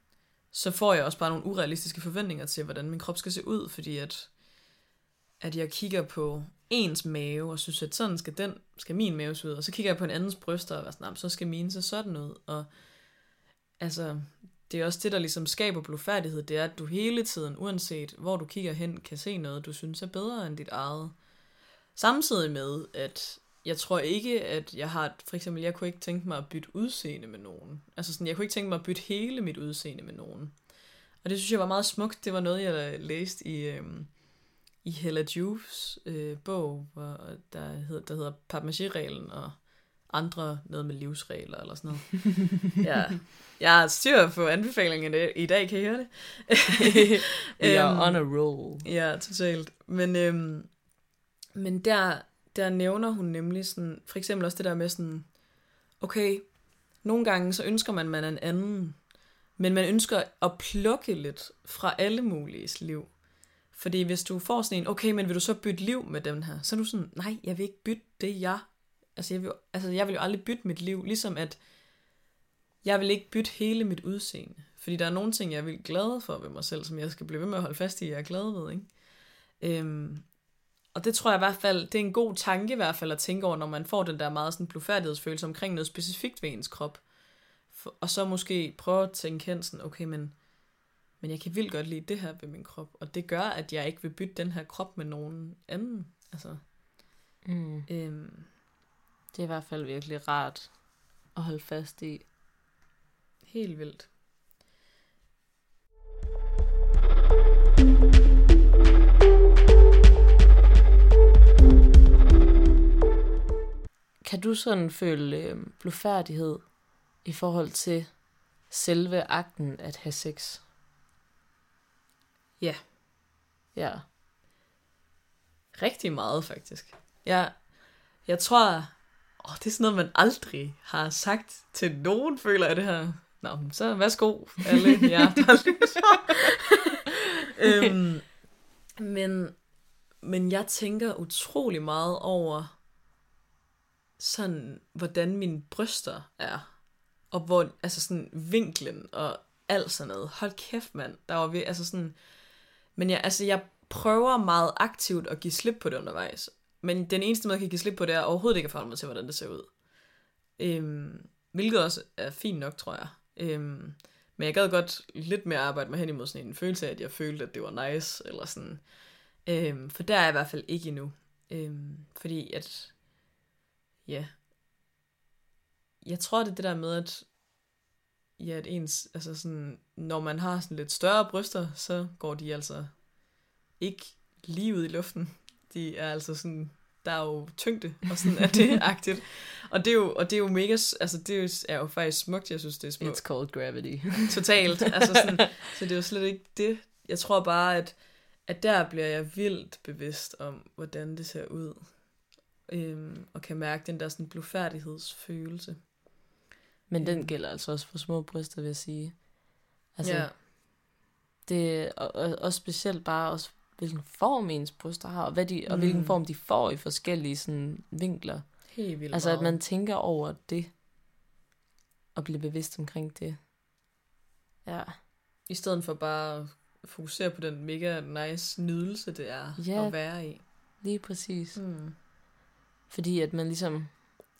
så får jeg også bare nogle urealistiske forventninger til, hvordan min krop skal se ud, fordi at, at jeg kigger på ens mave, og synes, at sådan skal, den, skal min mave se ud, og så kigger jeg på en andens bryster, og er sådan, så skal min se sådan ud, og altså, det er også det, der ligesom skaber blodfærdighed, det er, at du hele tiden, uanset hvor du kigger hen, kan se noget, du synes er bedre end dit eget. Samtidig med, at jeg tror ikke, at jeg har, for eksempel, jeg kunne ikke tænke mig at bytte udseende med nogen. Altså sådan, jeg kunne ikke tænke mig at bytte hele mit udseende med nogen. Og det synes jeg var meget smukt. Det var noget, jeg læste i, øhm, i Hella Juves øh, bog, hvor der, hedder, der hedder Papmaché-reglen og andre noget med livsregler eller sådan noget. ja. Jeg har styr på anbefalingerne i dag, kan I høre det? We are on a roll. Ja, totalt. Men, øhm, men der, der nævner hun nemlig sådan, for eksempel også det der med sådan, okay, nogle gange så ønsker man, at man er en anden, men man ønsker at plukke lidt fra alle mulige liv. Fordi hvis du får sådan en, okay, men vil du så bytte liv med dem her? Så er du sådan, nej, jeg vil ikke bytte det, jeg... Altså jeg, vil, altså, jeg vil jo aldrig bytte mit liv, ligesom at jeg vil ikke bytte hele mit udseende. Fordi der er nogle ting, jeg er vildt glad for ved mig selv, som jeg skal blive ved med at holde fast i, jeg er glad ved. Ikke? Øhm, og det tror jeg i hvert fald, det er en god tanke i hvert fald at tænke over, når man får den der meget sådan blufærdighedsfølelse omkring noget specifikt ved ens krop. For, og så måske prøve at tænke hen sådan, okay, men, men jeg kan vildt godt lide det her ved min krop, og det gør, at jeg ikke vil bytte den her krop med nogen anden. Altså, Mm. øhm, Det er i hvert fald virkelig rart at holde fast i. helt vildt. Kan du sådan føle øh, blufærdighed i forhold til selve akten at have sex? Ja. Ja. Rigtig meget, faktisk. Jeg, jeg tror, åh, det er sådan noget, man aldrig har sagt til nogen, føler jeg det her. Nå, så værsgo, alle jer, der øhm, men, men jeg tænker utrolig meget over, sådan, hvordan mine bryster er. Og hvor, altså sådan, vinklen og alt sådan noget. Hold kæft, mand. Der var vi, altså sådan, men jeg, altså, jeg prøver meget aktivt at give slip på det undervejs. Men den eneste måde, jeg kan give slip på det, er overhovedet ikke at forholde mig til, hvordan det ser ud. Øhm, hvilket også er fint nok, tror jeg. Øhm, men jeg gad godt lidt mere arbejde med hen imod sådan en følelse af, at jeg følte, at det var nice, eller sådan. Øhm, for der er jeg i hvert fald ikke endnu. Øhm, fordi at, ja, jeg tror, det er det der med, at, ja, at ens, altså sådan, når man har sådan lidt større bryster, så går de altså ikke lige ud i luften. De er altså sådan, der er jo tyngde, og sådan er det agtigt. Og det er jo, og det er jo mega, altså det er jo, faktisk smukt, jeg synes, det er smukt. It's called gravity. Totalt. Altså sådan, så det er jo slet ikke det. Jeg tror bare, at, at der bliver jeg vildt bevidst om, hvordan det ser ud. Øhm, og kan mærke den der sådan blufærdighedsfølelse. Men den gælder altså også for små bryster, vil jeg sige. Altså, ja. det og, og, også specielt bare også, hvilken form ens bryster har, og, hvad de, og Mm. hvilken form de får i forskellige sådan, vinkler. Helt vildt Altså, at meget. man tænker over det, og bliver bevidst omkring det. Ja. I stedet for bare at fokusere på den mega nice nydelse, det er Ja. at være i. Lige præcis. Mm. Fordi at man ligesom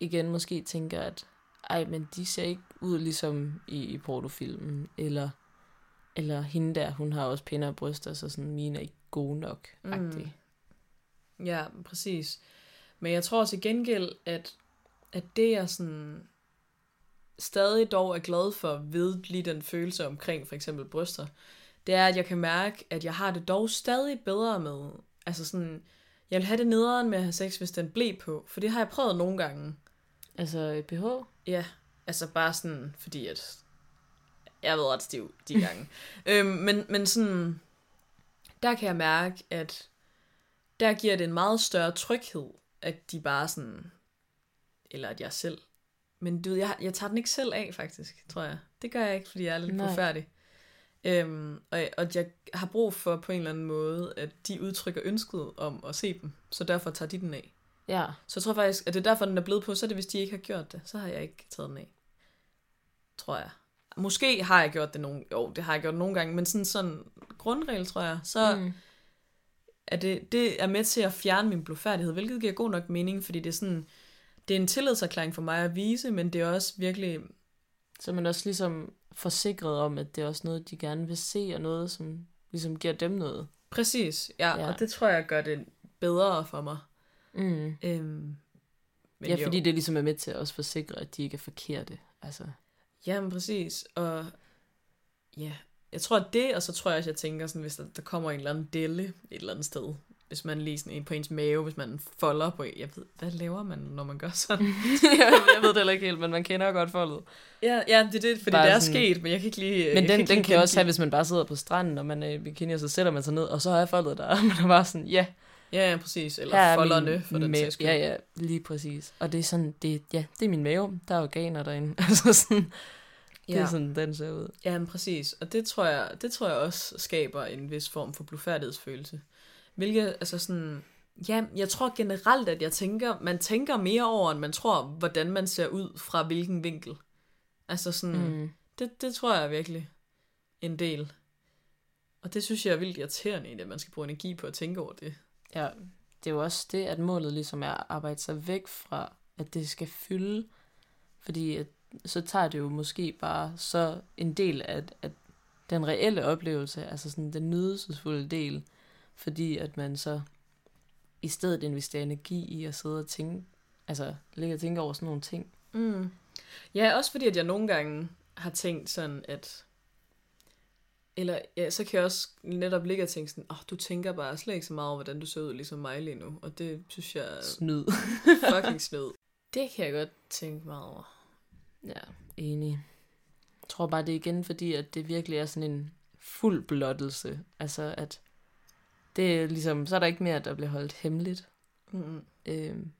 igen måske tænker, at ej, men de ser ikke ud ligesom i, i pornofilmen, eller, eller hende der, hun har også pænere bryster, så sådan, mine er ikke gode nok. Mm. Ja, præcis. Men jeg tror til gengæld, at, at det jeg sådan stadig dog er glad for ved lige den følelse omkring for eksempel bryster, det er, at jeg kan mærke, at jeg har det dog stadig bedre med. Altså sådan, jeg vil have det nederen med at have sex, hvis den blev på, for det har jeg prøvet nogle gange. Altså BH? Ja, altså bare sådan, fordi at jeg har været ret stiv de gange. øhm, men, men sådan, der kan jeg mærke, at der giver det en meget større tryghed, at de bare sådan, eller at jeg selv, men du ved, jeg, jeg tager den ikke selv af faktisk, tror jeg. Det gør jeg ikke, fordi jeg er lidt Nej. forfærdelig. Øhm, og, og jeg har brug for på en eller anden måde, at de udtrykker ønsket om at se dem, så derfor tager de den af. Ja, Så jeg tror faktisk, at det er derfor, den er blevet på, så er det, hvis de ikke har gjort det. Så har jeg ikke taget den af. Tror jeg. Måske har jeg gjort det nogle, jo, det har jeg gjort nogle gange, men sådan sådan grundregel, tror jeg, så mm. er det, det er med til at fjerne min blodfærdighed, hvilket giver god nok mening, fordi det er sådan, det er en tillidserklæring for mig at vise, men det er også virkelig, så man også ligesom forsikret om, at det er også noget, de gerne vil se, og noget, som ligesom giver dem noget. præcis, ja, Ja. og det tror jeg gør det bedre for mig. Mm. Øhm, men Ja, jo. fordi det ligesom er med til at også forsikre, at de ikke er forkerte. Altså, Jamen præcis, og ja, jeg tror at det, og så tror jeg også, jeg tænker sådan, hvis der, der kommer en eller anden delle et eller andet sted, hvis man lige sådan på ens mave, hvis man folder på, jeg ved, hvad laver man, når man gør sådan? jeg ved det heller ikke helt, men man kender godt foldet. ja, ja, det er det, fordi Bare det er sådan- sket, men jeg kan ikke lige... jeg Men den, den kan også have, hvis man bare sidder på stranden, og man er i bikini, og så sætter man sig ned, og så er foldet der, og man er bare sådan, ja, Ja, ja, præcis, eller her er folderne, for den sags. Ja, ja, lige præcis. Og det er sådan, det, ja, det er min mave, der er organer derinde. altså sådan, det er sådan, den ser ud. Ja, men præcis. Og det tror, jeg, det tror jeg også skaber en vis form for blufærdighedsfølelse. Hvilket, altså sådan... Ja, jeg tror generelt, at jeg tænker, man tænker mere over, end man tror, hvordan man ser ud fra hvilken vinkel. Altså sådan, mm. Det, det tror jeg virkelig en del. Og det synes jeg er vildt irriterende, at man skal bruge energi på at tænke over det. Ja, det er jo også det, at målet ligesom er at arbejde sig væk fra, at det skal fylde. Fordi at, så tager det jo måske bare så en del af, at den reelle oplevelse, altså sådan den nydelsesfulde del, fordi at man så i stedet investerer energi i at sidde og tænke, altså ligge og tænke over sådan nogle ting. Mm. Ja, også fordi, at jeg nogle gange har tænkt sådan, at... Eller ja, så kan jeg også netop ligge og tænke sådan, åh, oh, du tænker bare slet ikke så meget over, hvordan du ser ud ligesom mig lige nu. Og det synes jeg Snyd. fucking snød. Det kan jeg godt tænke meget over. Ja, enig. Jeg tror bare, det er igen fordi, at det virkelig er sådan en fuld blottelse. Altså, at det er ligesom, så er der ikke mere, der bliver holdt hemmeligt. Mm. Øhm,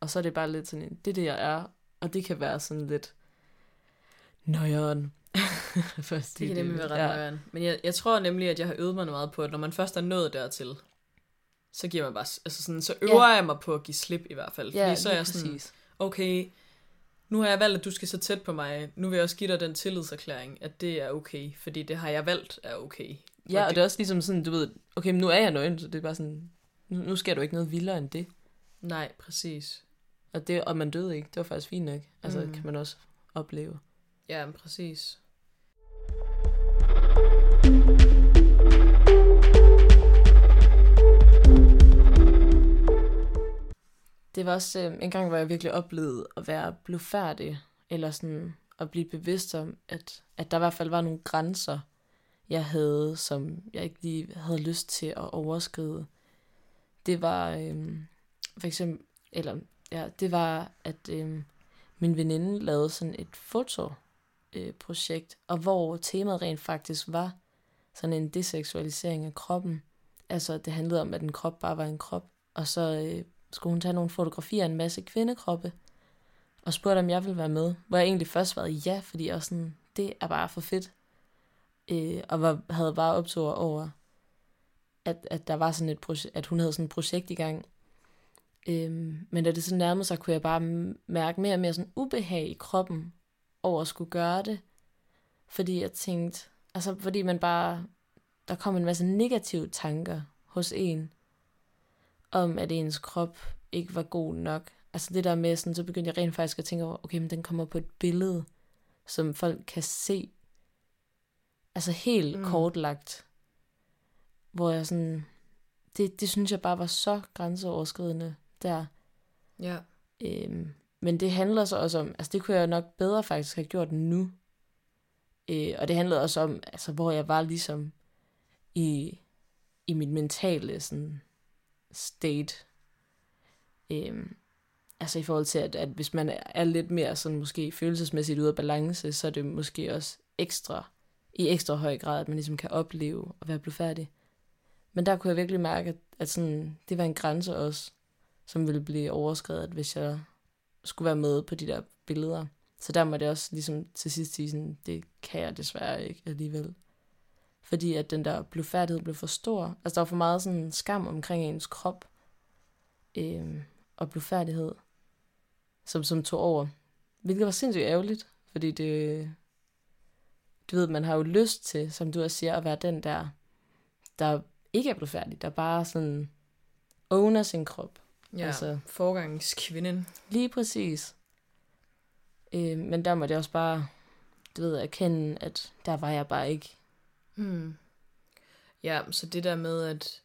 og så er det bare lidt sådan en, det er det, jeg er. Og det kan være sådan lidt nøjeren. For at Det kan nemlig være ret ja. ja. Men jeg, jeg tror nemlig, at jeg har øvet mig meget på, at når man først er nået dertil, så giver man bare, altså sådan, så øver ja. jeg mig på at give slip i hvert fald. Fordi Ja, så er jeg sådan, præcis. okay, nu har jeg valgt, at du skal så tæt på mig. Nu vil jeg også give dig den tillidserklæring, at det er okay. Fordi det har jeg valgt er okay. Ja, og det er også ligesom sådan, du ved, okay, men nu er jeg nøgen, så det er bare sådan, nu, nu sker du ikke noget vildere end det. Nej, præcis. Og, det, og man døde ikke, det var faktisk fint nok. Altså, Mm. mm. kan man også opleve. Ja, men præcis. Det var også øh, en gang, hvor jeg virkelig oplevede at være blufærdig, eller sådan at blive bevidst om, at, at der i hvert fald var nogle grænser, jeg havde, som jeg ikke lige havde lyst til at overskride. Det var øh, for eksempel, eller ja, det var, at øh, min veninde lavede sådan et fotoprojekt, øh, projekt, og hvor temaet rent faktisk var sådan en deseksualisering af kroppen. Altså, det handlede om, at en krop bare var en krop, og så øh, skulle hun tage nogle fotografier af en masse kvindekroppe, og spurgte, om jeg ville være med. Hvor jeg egentlig først var ja, fordi jeg var sådan, det er bare for fedt. Øh, og var, havde bare optog over, at, at der var sådan et projekt, at hun havde sådan et projekt i gang. Øhm, men da det så nærmede sig, kunne jeg bare mærke mere og mere sådan ubehag i kroppen over at skulle gøre det. Fordi jeg tænkte, altså fordi man bare, der kom en masse negative tanker hos en, om at ens krop ikke var god nok. Altså det der med, sådan, så begyndte jeg rent faktisk at tænke over, okay, men den kommer på et billede, som folk kan se. Altså helt Mm. kortlagt. Hvor jeg sådan, det, det synes jeg bare var så grænseoverskridende der. Ja. Øhm, men det handler så også om, altså det kunne jeg nok bedre faktisk have gjort nu. Øh, og det handlede også om, altså hvor jeg var ligesom i, i mit mentale sådan, state. Øhm, altså i forhold til, at, at hvis man er lidt mere sådan måske følelsesmæssigt ude af balance, så er det måske også ekstra, i ekstra høj grad, at man ligesom kan opleve at være blufærdig. Men der kunne jeg virkelig mærke, at, at sådan, det var en grænse også, som ville blive overskrevet, hvis jeg skulle være med på de der billeder. Så der måtte det også ligesom til sidst sige sådan, det kan jeg desværre ikke alligevel. Fordi at den der blufærdighed blev for stor. Altså der var for meget sådan skam omkring ens krop. Øhm, og blufærdighed. Som, som tog over. Hvilket var sindssygt ærgerligt. Fordi det... Du ved, man har jo lyst til, som du også siger, at være den der, der ikke er blufærdig. Der bare sådan owner sin krop. Ja, altså, forgangskvinden. Lige præcis. Øh, men der må det også bare, du ved, erkende, at der var jeg bare ikke. Hmm. Ja, så det der med, at,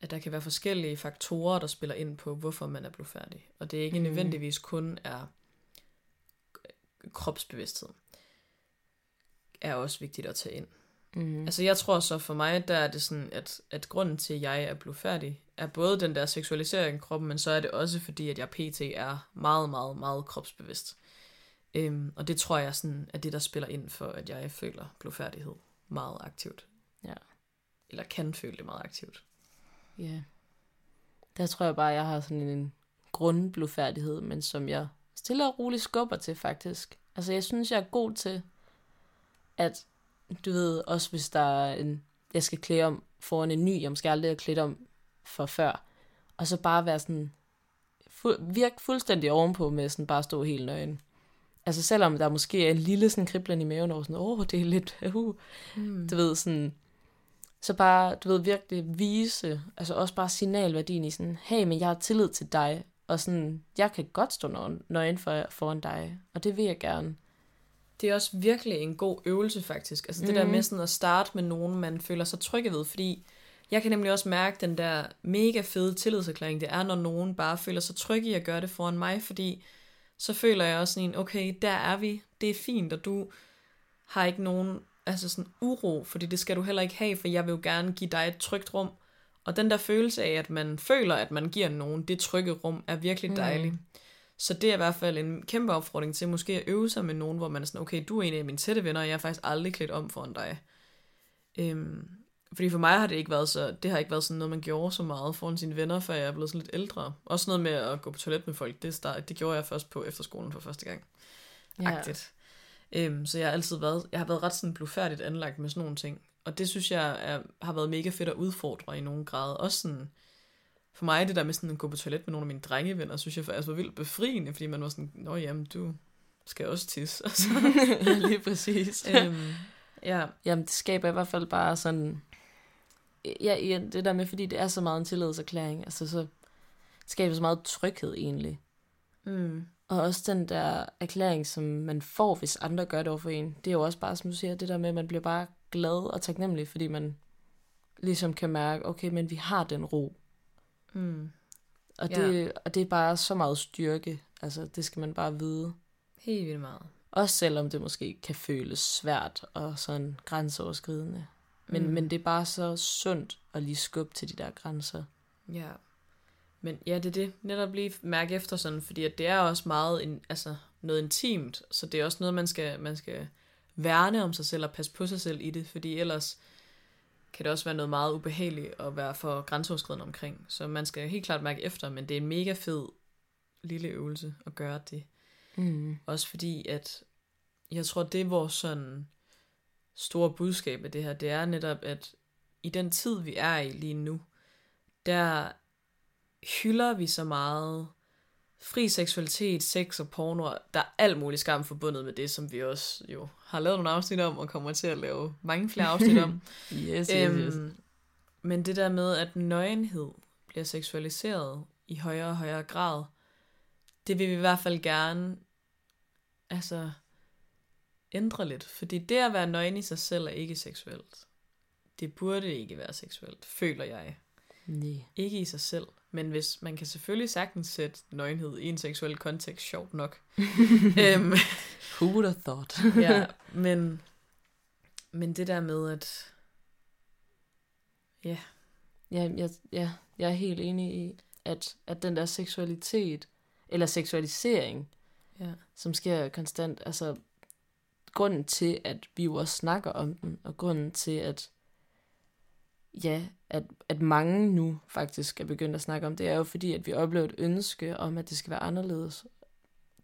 at der kan være forskellige faktorer, der spiller ind på, hvorfor man er blevet færdig. Og det er ikke mm. nødvendigvis kun er kropsbevidsthed. Er også vigtigt at tage ind. Mm. Altså jeg tror så for mig, der er det sådan, at, at grunden til, at jeg er blevet færdig, er både den der seksualisering af kroppen, men så er det også fordi, at jeg pt. er meget, meget, meget kropsbevidst. Øhm, og det tror jeg sådan, er det, der spiller ind for, at jeg føler blodfærdighed meget aktivt. Ja. Eller kan føle det meget aktivt. Ja. Der tror jeg bare, at jeg har sådan en grundblodfærdighed, men som jeg stille og roligt skubber til faktisk. Altså jeg synes, jeg er god til, at du ved, også hvis der er en, jeg skal klæde om foran en ny, jeg måske aldrig har klædt om for før, og så bare være sådan, fu- virke fuldstændig ovenpå med sådan bare stå helt nøgen. Altså selvom der måske er en lille sådan kriblen i maven over sådan, åh, oh, det er lidt, uh, mm. du ved sådan, så bare, du ved, virkelig vise, altså også bare signalværdien i sådan, hey, men jeg har tillid til dig, og sådan, jeg kan godt stå nøgen for, foran dig, og det vil jeg gerne. Det er også virkelig en god øvelse faktisk, altså mm. det der med sådan at starte med nogen, man føler sig trygge ved, fordi jeg kan nemlig også mærke den der mega fede tillidserklæring, det er, når nogen bare føler sig trygge i at gøre det foran mig, fordi så føler jeg også sådan, okay, der er vi, det er fint, og du har ikke nogen altså sådan uro, fordi det skal du heller ikke have, for jeg vil jo gerne give dig et trygt rum. Og den der følelse af, at man føler, at man giver nogen det trygge rum, er virkelig mm. dejlig. Mm. Så det er i hvert fald en kæmpe opfordring til måske at øve sig med nogen, hvor man er sådan, okay, du er en af mine tætte venner, og jeg har faktisk aldrig klædt om foran dig. Øhm, fordi for mig har det ikke været så, det har ikke været sådan noget, man gjorde så meget foran sine venner, før jeg er blevet sådan lidt ældre. Også noget med at gå på toilet med folk, det, start, det gjorde jeg først på efterskolen for første gang. Ja. Agtigt. Øhm, så jeg har altid været, jeg har været ret sådan blufærdigt anlagt med sådan nogle ting. Og det synes jeg er, har været mega fedt at udfordre i nogen grad. Også sådan, for mig det der med sådan at gå på toilet med nogle af mine drengevenner, synes jeg faktisk var vildt befriende, fordi man var sådan, nå jamen, du skal også tisse. Altså. Lige præcis. øhm, ja. Jamen, det skaber i hvert fald bare sådan ja, ja, det der med, fordi det er så meget en tillidserklæring, altså så skaber så meget tryghed egentlig. Mm. Og også den der erklæring, som man får, hvis andre gør det over for en, det er jo også bare, som du siger, det der med, at man bliver bare glad og taknemmelig, fordi man ligesom kan mærke, okay, men vi har den ro. Mm. Og, det, ja. og det er bare så meget styrke, altså det skal man bare vide. Helt vildt meget. Også selvom det måske kan føles svært og sådan grænseoverskridende. Men, mm. men det er bare så sundt at lige skubbe til de der grænser. Ja. Men ja, det er det. Netop lige mærke efter sådan, fordi at det er også meget en, altså, noget intimt, så det er også noget, man skal, man skal værne om sig selv og passe på sig selv i det, fordi ellers kan det også være noget meget ubehageligt at være for grænseoverskridende omkring. Så man skal helt klart mærke efter, men det er en mega fed lille øvelse at gøre det. Mm. Også fordi, at jeg tror, det er vores sådan store budskab med det her, det er netop, at i den tid, vi er i lige nu, der hylder vi så meget fri seksualitet, sex og porno. Der er alt muligt skam forbundet med det, som vi også jo har lavet nogle afsnit om, og kommer til at lave mange flere afsnit om. yes, yes, yes. Øhm, men det der med, at nøgenhed bliver seksualiseret i højere og højere grad, det vil vi i hvert fald gerne altså ændre lidt. Fordi det at være nøgen i sig selv er ikke seksuelt. Det burde ikke være seksuelt, føler jeg. Nej. Ikke i sig selv. Men hvis man kan selvfølgelig sagtens sætte nøgenhed i en seksuel kontekst, sjovt nok. øhm, Who would have thought? ja, men, men det der med, at... Ja. Ja, jeg, ja, jeg er helt enig i, at, at den der seksualitet, eller seksualisering, ja. som sker konstant, altså grunden til, at vi jo også snakker om den, og grunden til, at ja, at, at mange nu faktisk er begyndt at snakke om, det er jo fordi, at vi oplever et ønske om, at det skal være anderledes.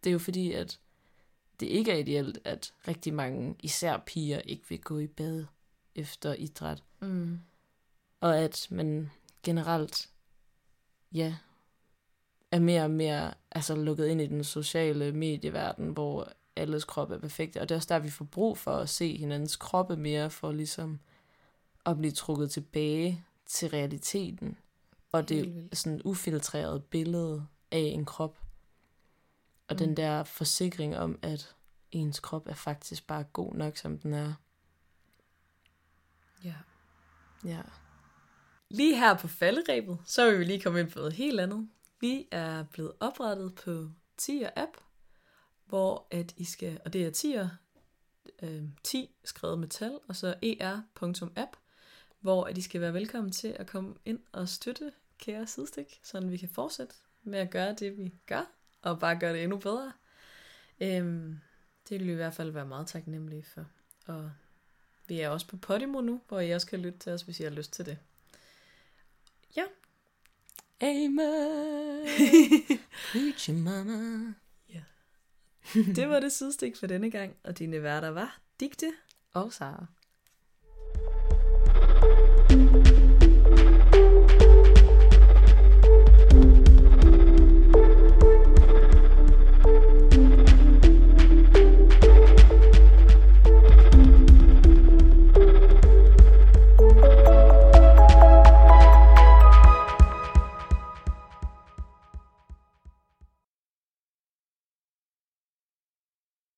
Det er jo fordi, at det ikke er ideelt, at rigtig mange, især piger, ikke vil gå i bad efter idræt. Mm. Og at man generelt, ja, er mere og mere altså, lukket ind i den sociale medieverden, hvor alles krop er perfekte. Og det er også der, vi får brug for at se hinandens kroppe mere, for ligesom at blive trukket tilbage til realiteten. Og det sådan ufiltrerede billede af en krop. Og mm. den der forsikring om, at ens krop er faktisk bare god nok, som den er. Ja. Ja. Lige her på falderæbet, så vil vi lige komme ind på noget helt andet. Vi er blevet oprettet på Tier app, hvor at I skal, og det er Tier, øh, 10 skrevet med tal, og så er.app, hvor at I skal være velkommen til at komme ind og støtte kære sidestik, så vi kan fortsætte med at gøre det, vi gør, og bare gøre det endnu bedre. Øhm, det vil vi i hvert fald være meget taknemmelige for. Og vi er også på Podimo nu, hvor I også kan lytte til os, hvis I har lyst til det. Amen. Preach mama. Det var det sidestik for denne gang, og dine værter var Digte Og Sara.